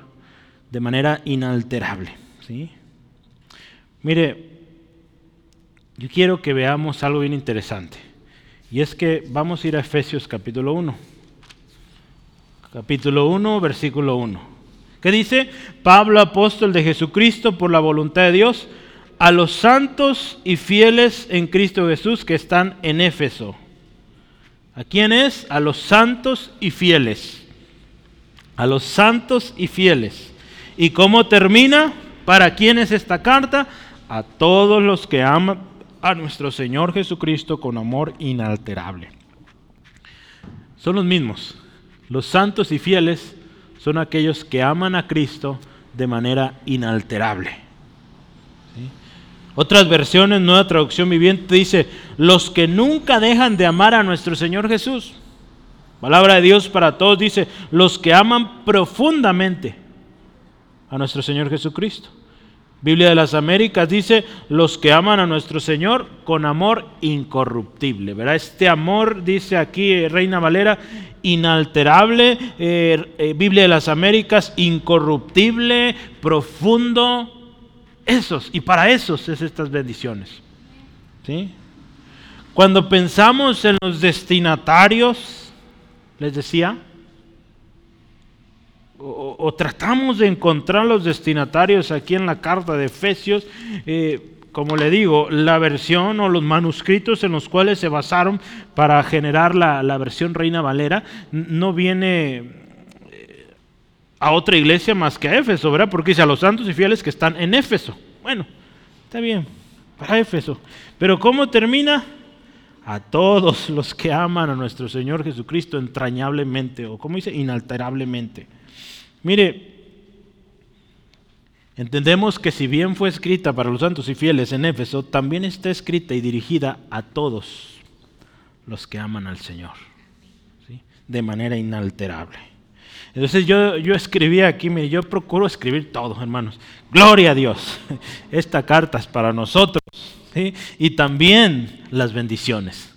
de manera inalterable. ¿sí? Mire, yo quiero que veamos algo bien interesante. Y es que vamos a ir a Efesios capítulo 1. Capítulo 1, versículo 1. ¿Qué dice? Pablo, apóstol de Jesucristo, por la voluntad de Dios, a los santos y fieles en Cristo Jesús que están en Éfeso. ¿A quién es? A los santos y fieles. A los santos y fieles. ¿Y cómo termina? ¿Para quién es esta carta? A todos los que aman a nuestro Señor Jesucristo con amor inalterable. Son los mismos. Los santos y fieles son aquellos que aman a Cristo de manera inalterable. Otras versiones, nueva traducción viviente, dice, los que nunca dejan de amar a nuestro Señor Jesús. Palabra de Dios para todos dice, los que aman profundamente a nuestro Señor Jesucristo. Biblia de las Américas dice, los que aman a nuestro Señor con amor incorruptible. ¿verdad? Este amor, dice aquí eh, Reina Valera, inalterable. Eh, eh, Biblia de las Américas, incorruptible, profundo, esos, y para esos es estas bendiciones. ¿Sí? Cuando pensamos en los destinatarios, les decía, o, tratamos de encontrar los destinatarios aquí en la carta de Efesios, eh, como le digo, la versión o los manuscritos en los cuales se basaron para generar la, versión Reina Valera, no viene a otra iglesia más que a Éfeso, ¿verdad? Porque dice a los santos y fieles que están en Éfeso. Bueno, está bien, para Éfeso. Pero ¿cómo termina? A todos los que aman a nuestro Señor Jesucristo entrañablemente, o como dice, inalterablemente. Mire, entendemos que si bien fue escrita para los santos y fieles en Éfeso, también está escrita y dirigida a todos los que aman al Señor, de manera inalterable. Entonces yo, yo escribí aquí, yo procuro escribir todo, hermanos. Gloria a Dios. Esta carta es para nosotros. Y también las bendiciones.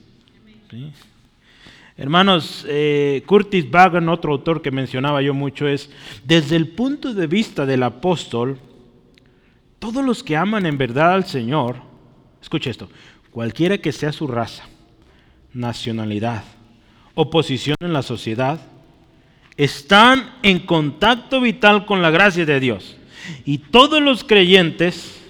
Hermanos, eh, Curtis Bagan, otro autor que mencionaba yo mucho, es, desde el punto de vista del apóstol, todos los que aman en verdad al Señor, escuche esto, cualquiera que sea su raza, nacionalidad o posición en la sociedad, están en contacto vital con la gracia de Dios. Y todos los creyentes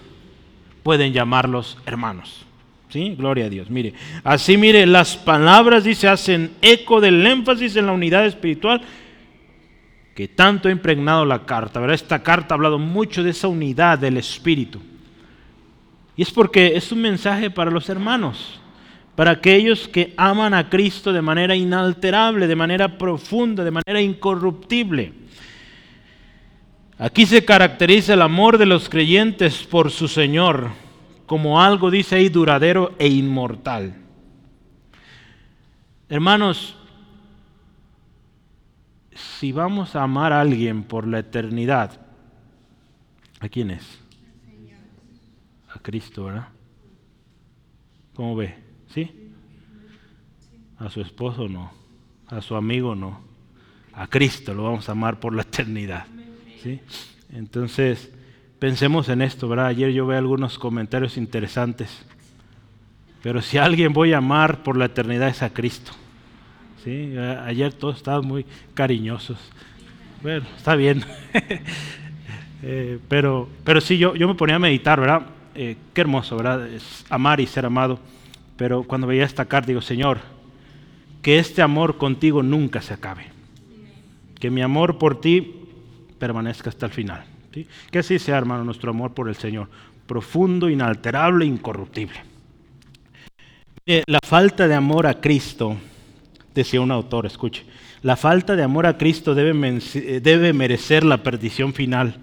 pueden llamarlos hermanos. ¿Sí? Gloria a Dios. Mire, así mire, las palabras dice hacen eco del énfasis en la unidad espiritual que tanto ha impregnado la carta. ¿verdad? Esta carta ha hablado mucho de esa unidad del espíritu. Y es porque es un mensaje para los hermanos para aquellos que aman a Cristo de manera inalterable, de manera profunda, de manera incorruptible. Aquí se caracteriza el amor de los creyentes por su Señor como algo, dice ahí, duradero e inmortal. Hermanos, si vamos a amar a alguien por la eternidad, ¿a quién es? A Cristo, ¿verdad? ¿Cómo ve? ¿Sí? A su esposo no, a su amigo no, a Cristo lo vamos a amar por la eternidad. ¿Sí? Entonces, pensemos en esto, ¿verdad? Ayer yo vi algunos comentarios interesantes. Pero si alguien voy a amar por la eternidad es a Cristo. ¿Sí? Ayer todos estaban muy cariñosos. Bueno, está bien. Eh, pero, pero sí, yo, yo me ponía a meditar, ¿verdad? Eh, qué hermoso, ¿verdad? Es amar y ser amado. Pero cuando veía esta carta digo, Señor, que este amor contigo nunca se acabe. que mi amor por ti permanezca hasta el final. Que así sea, hermano, nuestro amor por el Señor, profundo, inalterable, incorruptible. la falta de amor a Cristo, decía un autor, escuche, la falta de amor a Cristo debe, debe merecer la perdición final.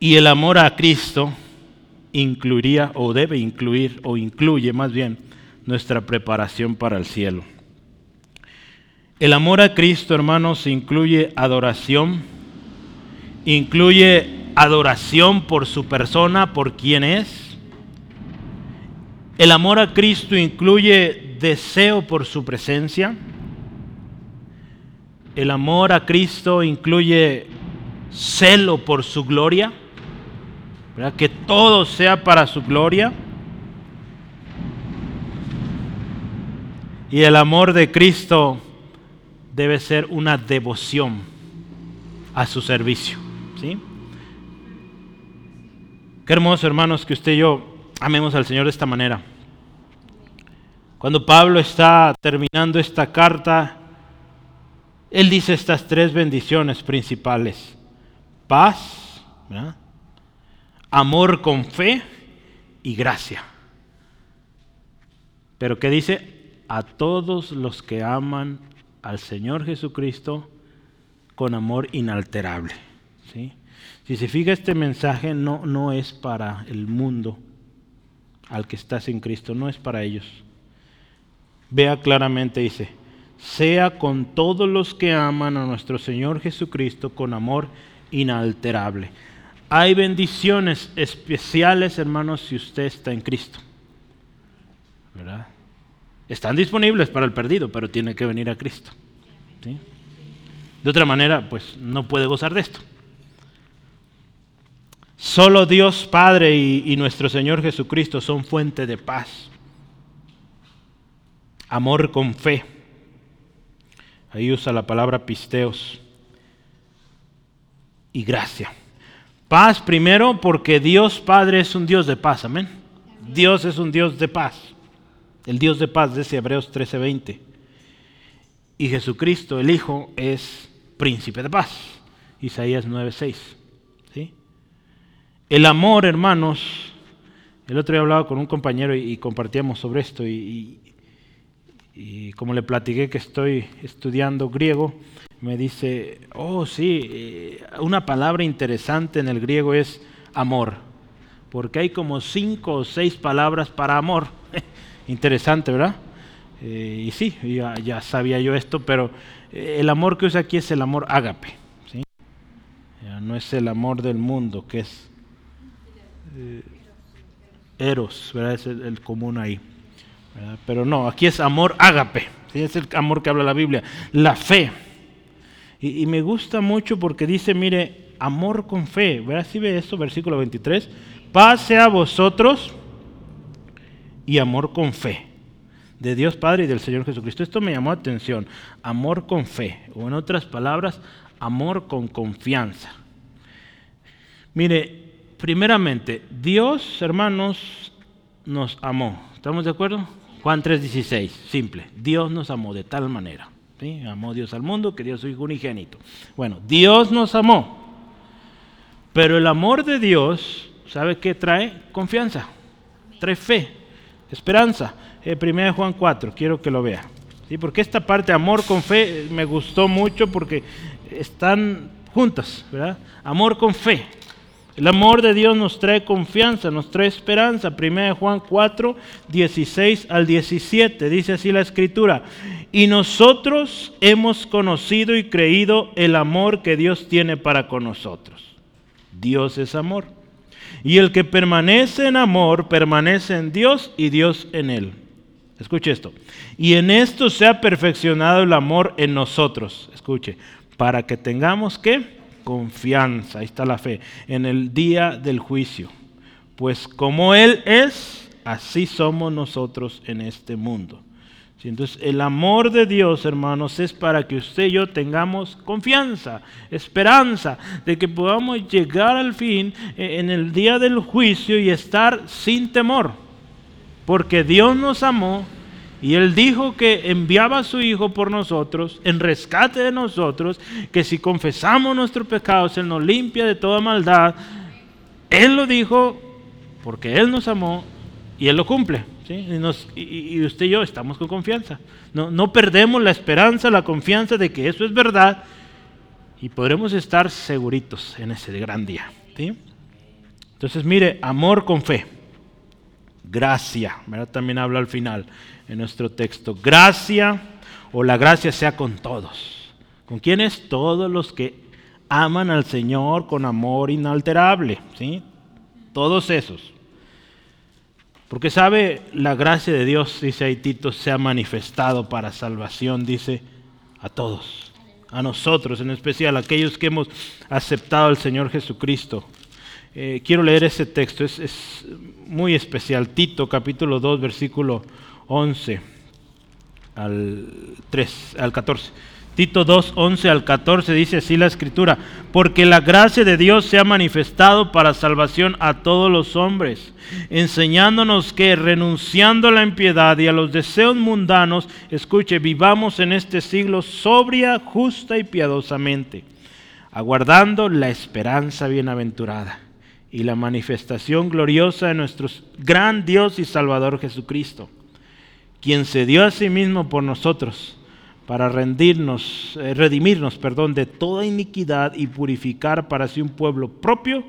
Y el amor a Cristo incluiría o debe incluir o incluye más bien nuestra preparación para el cielo. El amor a Cristo, hermanos, incluye adoración, incluye adoración por su persona, por quien es. El amor a Cristo incluye deseo por su presencia. El amor a Cristo incluye celo por su gloria que todo sea para su gloria. Y el amor de Cristo debe ser una devoción a su servicio. ¿Sí? Qué hermoso, hermanos, que usted y yo amemos al Señor de esta manera. Cuando Pablo está terminando esta carta, él dice estas tres bendiciones principales. Paz, amor con fe y gracia. Pero ¿qué dice? A todos los que aman al Señor Jesucristo con amor inalterable. ¿Sí? Si se fija este mensaje no, no es para el mundo al que está sin Cristo, no es para ellos. Vea claramente, dice, sea con todos los que aman a nuestro Señor Jesucristo con amor inalterable. Hay bendiciones especiales, hermanos, si usted está en Cristo. ¿Verdad? Están disponibles para el perdido, pero tiene que venir a Cristo. De otra manera, pues no puede gozar de esto. Solo Dios Padre y, y nuestro Señor Jesucristo son fuente de paz. Amor con fe. Ahí usa la palabra pisteos. Y gracia. Paz primero porque Dios Padre es un Dios de paz, amén. Dios es un Dios de paz. El Dios de paz, dice Hebreos 13:20. Y Jesucristo, el Hijo, es príncipe de paz. Isaías 9:6. El amor, hermanos, el otro día hablaba con un compañero y, compartíamos sobre esto y, y como le platiqué que estoy estudiando griego, me dice, oh sí, eh, una palabra interesante en el griego es amor, porque hay como cinco o seis palabras para amor. interesante, ¿verdad? Eh, y sí, ya, sabía yo esto, pero eh, el amor que usa aquí es el amor ágape, ¿sí? no es el amor del mundo, que es eros, ¿verdad? Es el, común ahí. Pero no, aquí es amor ágape, es el amor que habla la Biblia. La fe, y, me gusta mucho porque dice, mire, amor con fe. ¿Verdad? Si ve esto, versículo 23. Pase a vosotros y amor con fe. De Dios Padre y del Señor Jesucristo. Esto me llamó la atención. Amor con fe. O en otras palabras, amor con confianza. Mire, primeramente, Dios, hermanos, nos amó. ¿Estamos de acuerdo? Juan 3:16, simple. Dios nos amó de tal manera Amó Dios al mundo que Dios su Hijo unigénito. Bueno, Dios nos amó. Pero el amor de Dios, ¿sabe qué trae? Confianza, trae fe, esperanza. Eh, 1 Juan 4, quiero que lo vea. ¿sí? Porque esta parte, amor con fe, eh, me gustó mucho porque están juntas, ¿verdad? Amor con fe. El amor de Dios nos trae confianza, nos trae esperanza. 1 Juan 4, 16 al 17, dice así la escritura. Y nosotros hemos conocido y creído el amor que Dios tiene para con nosotros. Dios es amor. Y el que permanece en amor, permanece en Dios y Dios en él. Escuche esto. Y en esto se ha perfeccionado el amor en nosotros. Escuche. Para que tengamos que confianza, ahí está la fe, en el día del juicio. Pues como Él es, así somos nosotros en este mundo. Entonces, el amor de Dios, hermanos, es para que usted y yo tengamos confianza, esperanza de que podamos llegar al fin eh, en el día del juicio y estar sin temor. Porque Dios nos amó Y Él dijo que enviaba a su Hijo por nosotros, en rescate de nosotros, que si confesamos nuestros pecados, Él nos limpia de toda maldad. Él lo dijo porque Él nos amó y Él lo cumple. Y, usted y yo estamos con confianza. No, no perdemos la esperanza, la confianza de que eso es verdad y podremos estar seguritos en ese gran día. Entonces, mire, amor con fe. Gracia, también habla al final en nuestro texto. Gracia o la gracia sea con todos. ¿Con quiénes? Todos los que aman al Señor con amor inalterable. ¿sí? Todos esos. Porque sabe, la gracia de Dios, dice ahí Tito, se ha manifestado para salvación, dice, a todos, a nosotros en especial, a aquellos que hemos aceptado al Señor Jesucristo. Eh, quiero leer ese texto, es, es, muy especial. Tito capítulo 2, versículo 11 al, 3, al 14. Tito 2, 11 al 14 dice así la escritura, porque la gracia de Dios se ha manifestado para salvación a todos los hombres, enseñándonos que renunciando a la impiedad y a los deseos mundanos, escuche, vivamos en este siglo sobria, justa y piadosamente, aguardando la esperanza bienaventurada y la manifestación gloriosa de nuestro gran Dios y Salvador Jesucristo, quien se dio a sí mismo por nosotros para rendirnos, eh, redimirnos, perdón, de toda iniquidad y purificar para sí un pueblo propio,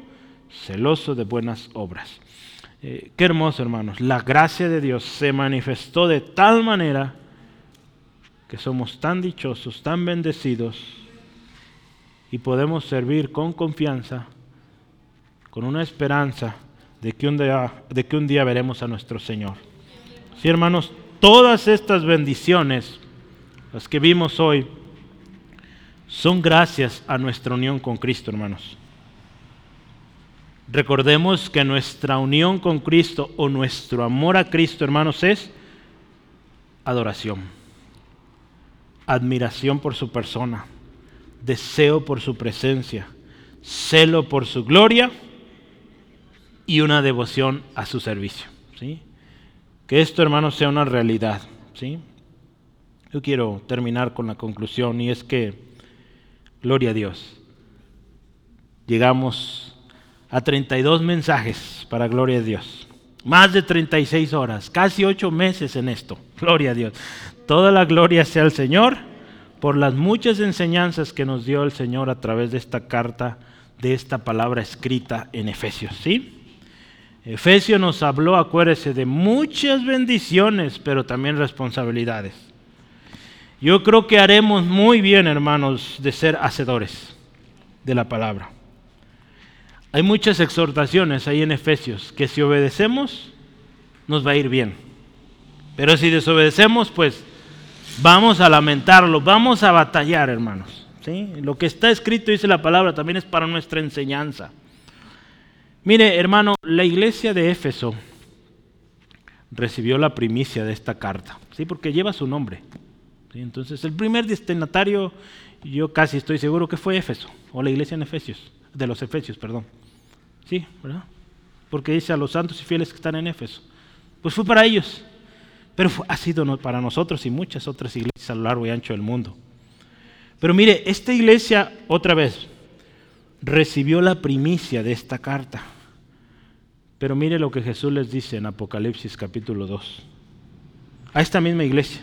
celoso de buenas obras. Eh, qué hermoso, hermanos. La gracia de Dios se manifestó de tal manera que somos tan dichosos, tan bendecidos y podemos servir con confianza, con una esperanza de que un día, de que un día veremos a nuestro Señor. Sí, hermanos, todas estas bendiciones las que vimos hoy, son gracias a nuestra unión con Cristo, hermanos. Recordemos que nuestra unión con Cristo o nuestro amor a Cristo, hermanos, es adoración, admiración por su persona, deseo por su presencia, celo por su gloria y una devoción a su servicio. ¿sí? Que esto, hermanos, sea una realidad. ¿sí? Yo quiero terminar con la conclusión y es que, gloria a Dios, llegamos a 32 mensajes para gloria a Dios. Más de 36 horas, casi 8 meses en esto. Gloria a Dios. Toda la gloria sea al Señor por las muchas enseñanzas que nos dio el Señor a través de esta carta, de esta palabra escrita en Efesios. ¿Sí? Efesios nos habló, acuérdese, de muchas bendiciones, pero también responsabilidades. Yo creo que haremos muy bien, hermanos, de ser hacedores de la palabra. Hay muchas exhortaciones ahí en Efesios que si obedecemos nos va a ir bien. Pero si desobedecemos, pues vamos a lamentarlo, vamos a batallar, hermanos. ¿sí? Lo que está escrito, dice la palabra, también es para nuestra enseñanza. Mire, hermano, la iglesia de Éfeso recibió la primicia de esta carta, ¿sí? porque lleva su nombre. Entonces, el primer destinatario, yo casi estoy seguro que fue Éfeso, o la iglesia en Efesios, de los Efesios, perdón. Sí, ¿verdad? Porque dice a los santos y fieles que están en Éfeso. Pues fue para ellos, pero ha sido para nosotros y muchas otras iglesias a lo largo y ancho del mundo. Pero mire, esta iglesia, otra vez, recibió la primicia de esta carta. Pero mire lo que Jesús les dice en Apocalipsis capítulo 2. A esta misma iglesia.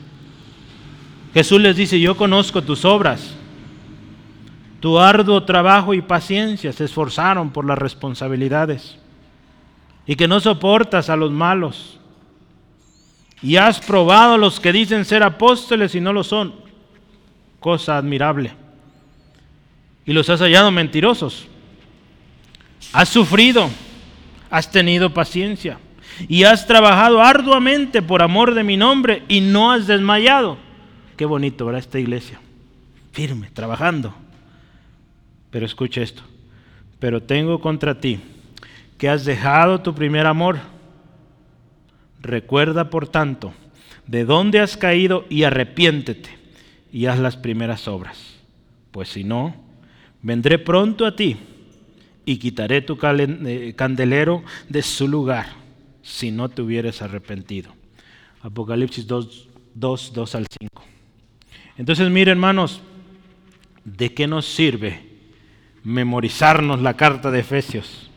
Jesús les dice, yo conozco tus obras, tu arduo trabajo y paciencia se esforzaron por las responsabilidades y que no soportas a los malos y has probado a los que dicen ser apóstoles y no lo son, cosa admirable, y los has hallado mentirosos. Has sufrido, has tenido paciencia y has trabajado arduamente por amor de mi nombre y no has desmayado. Qué bonito, ¿verdad? Esta iglesia. Firme, trabajando. Pero escucha esto. Pero tengo contra ti que has dejado tu primer amor. Recuerda, por tanto, de dónde has caído y arrepiéntete y haz las primeras obras. Pues si no, vendré pronto a ti y quitaré tu eh, candelero de su lugar si no te hubieras arrepentido. Apocalipsis 2, 2, 2 al 5. Entonces, mire hermanos, ¿de qué nos sirve memorizarnos la carta de Efesios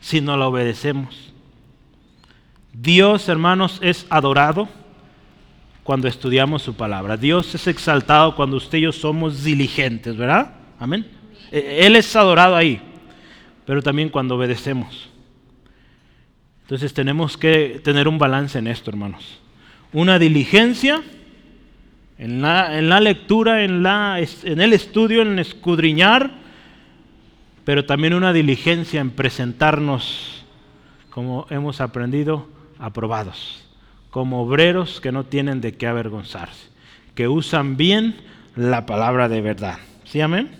si no la obedecemos? Dios, hermanos, es adorado cuando estudiamos su palabra. Dios es exaltado cuando usted y yo somos diligentes, ¿verdad? Amén. E, Él es adorado ahí, pero también cuando obedecemos. Entonces tenemos que tener un balance en esto, hermanos. Una diligencia en la, en la lectura, en, la, en el estudio, en escudriñar, pero también una diligencia en presentarnos, como hemos aprendido, aprobados como obreros que no tienen de qué avergonzarse, que usan bien la palabra de verdad. ¿Sí, amén?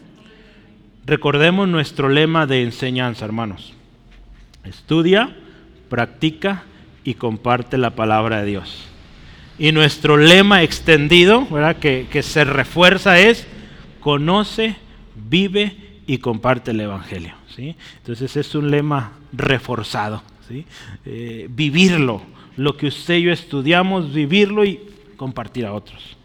Recordemos nuestro lema de enseñanza, hermanos. Estudia, practica y comparte la palabra de Dios. Y nuestro lema extendido, ¿verdad? Que, se refuerza es, conoce, vive y comparte el Evangelio. ¿sí? Entonces es un lema reforzado. ¿sí? Eh, vivirlo, lo que usted y yo estudiamos, vivirlo y compartir a otros.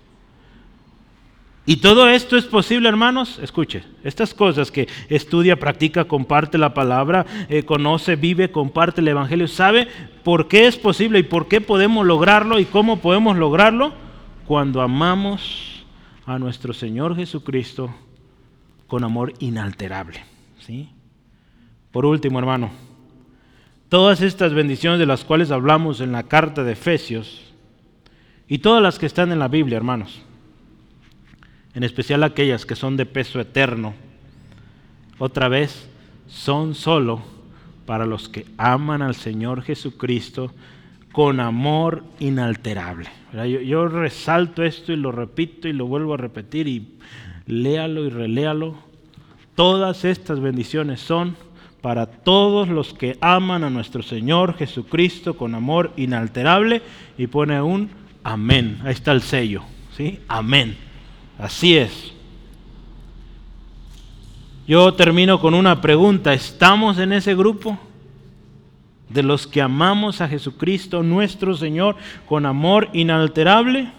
Y todo esto es posible, hermanos. Escuche, estas cosas que estudia, practica, comparte la palabra, eh, conoce, vive, comparte el Evangelio, sabe por qué es posible y por qué podemos lograrlo y cómo podemos lograrlo cuando amamos a nuestro Señor Jesucristo con amor inalterable. ¿sí? Por último, hermano, Todas estas bendiciones de las cuales hablamos en la carta de Efesios y todas las que están en la Biblia, hermanos, en especial aquellas que son de peso eterno, otra vez, son solo para los que aman al Señor Jesucristo con amor inalterable. Yo, resalto esto y lo repito y lo vuelvo a repetir y léalo y reléalo. Todas estas bendiciones son para todos los que aman a nuestro Señor Jesucristo con amor inalterable y pone un amén. Ahí está el sello, ¿sí? Amén. Así es. Yo termino con una pregunta. ¿Estamos en ese grupo? De los que amamos a Jesucristo, nuestro Señor, con amor inalterable.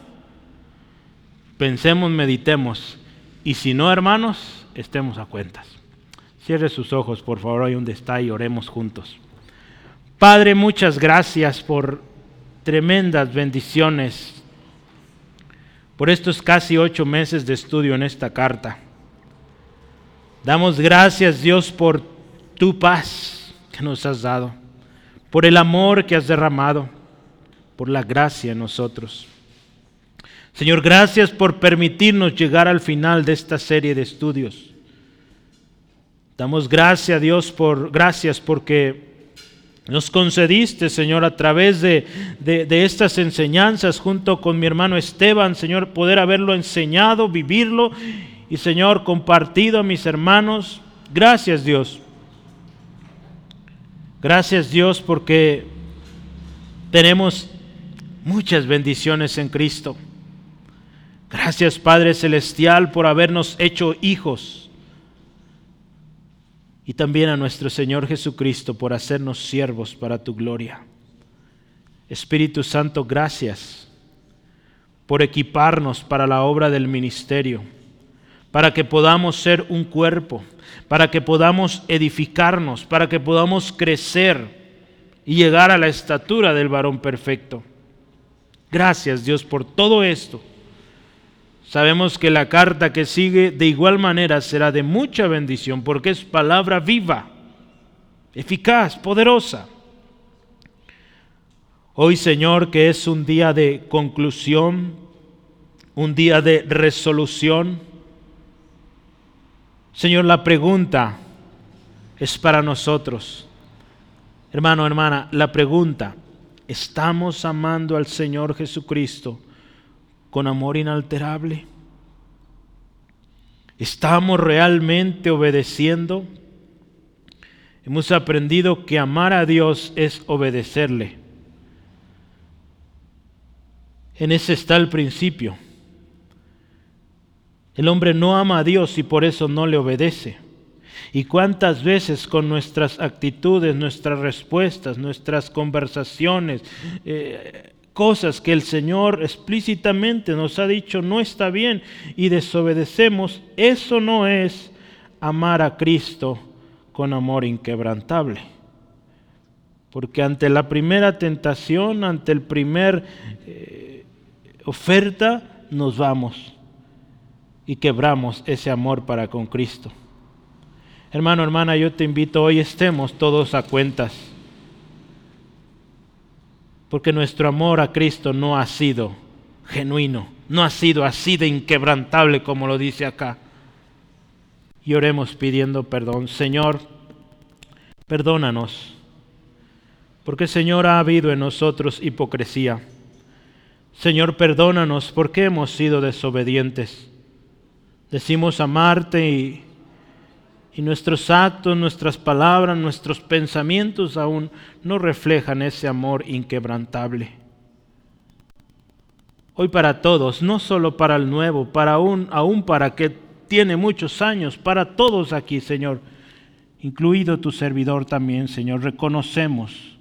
Pensemos, meditemos. Y si no, hermanos, estemos a cuentas. Cierre sus ojos, por favor, ahí donde está y oremos juntos. Padre, muchas gracias por tremendas bendiciones, por estos casi ocho meses de estudio en esta carta. Damos gracias, Dios, por tu paz que nos has dado, por el amor que has derramado, por la gracia en nosotros. Señor, gracias por permitirnos llegar al final de esta serie de estudios. Damos gracias a Dios por gracias porque nos concediste, Señor, a través de, de, estas enseñanzas junto con mi hermano Esteban, Señor, poder haberlo enseñado, vivirlo y, Señor, compartido a mis hermanos. Gracias, Dios. Gracias, Dios, porque tenemos muchas bendiciones en Cristo. Gracias, Padre Celestial, por habernos hecho hijos y también a nuestro Señor Jesucristo por hacernos siervos para tu gloria. Espíritu Santo, gracias por equiparnos para la obra del ministerio, para que podamos ser un cuerpo, para que podamos edificarnos, para que podamos crecer y llegar a la estatura del varón perfecto. Gracias Dios por todo esto Sabemos que la carta que sigue de igual manera será de mucha bendición porque es palabra viva, eficaz, poderosa. Hoy, Señor, que es un día de conclusión, un día de resolución. Señor, la pregunta es para nosotros. Hermano, hermana, la pregunta, ¿estamos amando al Señor Jesucristo? Con amor inalterable? ¿Estamos realmente obedeciendo? Hemos aprendido que amar a Dios es obedecerle. En ese está el principio. El hombre no ama a Dios y por eso no le obedece. ¿Y cuántas veces con nuestras actitudes, nuestras respuestas, nuestras conversaciones, eh, cosas que el Señor explícitamente nos ha dicho no está bien y desobedecemos, eso no es amar a Cristo con amor inquebrantable. Porque ante la primera tentación, ante el primer eh, oferta, nos vamos y quebramos ese amor para con Cristo. Hermano, hermana, yo te invito, hoy estemos todos a cuentas. Porque nuestro amor a Cristo no ha sido genuino, no ha sido así de inquebrantable como lo dice acá. Y oremos pidiendo perdón. Señor, perdónanos. Porque Señor ha habido en nosotros hipocresía. Señor, perdónanos porque hemos sido desobedientes. Decimos amarte y y nuestros actos, nuestras palabras, nuestros pensamientos aún no reflejan ese amor inquebrantable. Hoy para todos, no solo para el nuevo, para aún, para que tiene muchos años, para todos aquí, Señor, incluido tu servidor también, Señor, reconocemos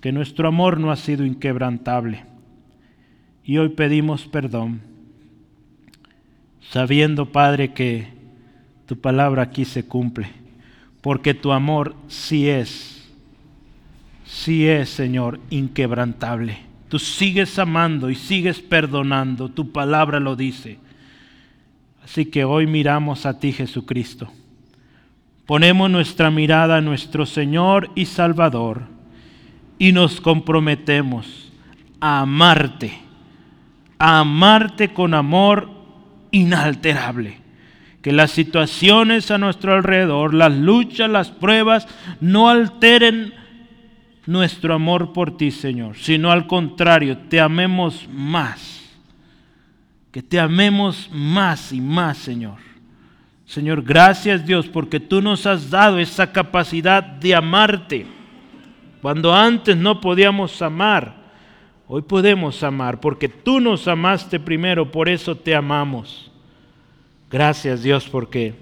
que nuestro amor no ha sido inquebrantable. Y hoy pedimos perdón, sabiendo, Padre, que tu palabra aquí se cumple, porque tu amor sí es, sí es, Señor, inquebrantable. Tú sigues amando y sigues perdonando, tu palabra lo dice. Así que hoy miramos a ti, Jesucristo. Ponemos nuestra mirada a nuestro Señor y Salvador y nos comprometemos a amarte, a amarte con amor inalterable que las situaciones a nuestro alrededor, las luchas, las pruebas, no alteren nuestro amor por ti, Señor, sino al contrario, te amemos más. Que te amemos más y más, Señor. Señor, gracias Dios porque tú nos has dado esa capacidad de amarte. Cuando antes no podíamos amar, hoy podemos amar porque tú nos amaste primero, por eso te amamos. Gracias Dios porque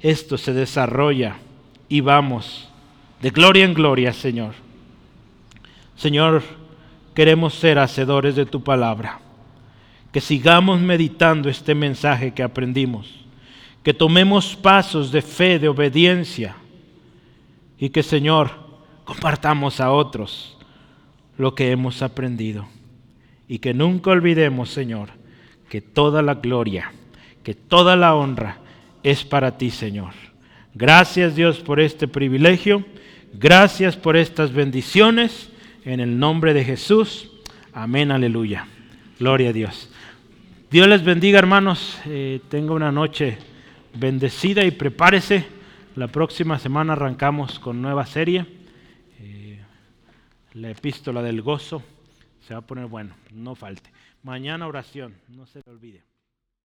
esto se desarrolla y vamos de gloria en gloria, Señor. Señor, queremos ser hacedores de tu palabra. Que sigamos meditando este mensaje que aprendimos. Que tomemos pasos de fe, de obediencia. Y que, Señor, compartamos a otros lo que hemos aprendido. Y que nunca olvidemos, Señor, que toda la gloria que toda la honra es para ti, Señor. Gracias Dios por este privilegio. Gracias por estas bendiciones. En el nombre de Jesús. Amén, aleluya. Gloria a Dios. Dios les bendiga, hermanos. Eh, tenga una noche bendecida y prepárese. La próxima semana arrancamos con nueva serie. Eh, la epístola del gozo. Se va a poner bueno, no falte. Mañana oración, no se le olvide.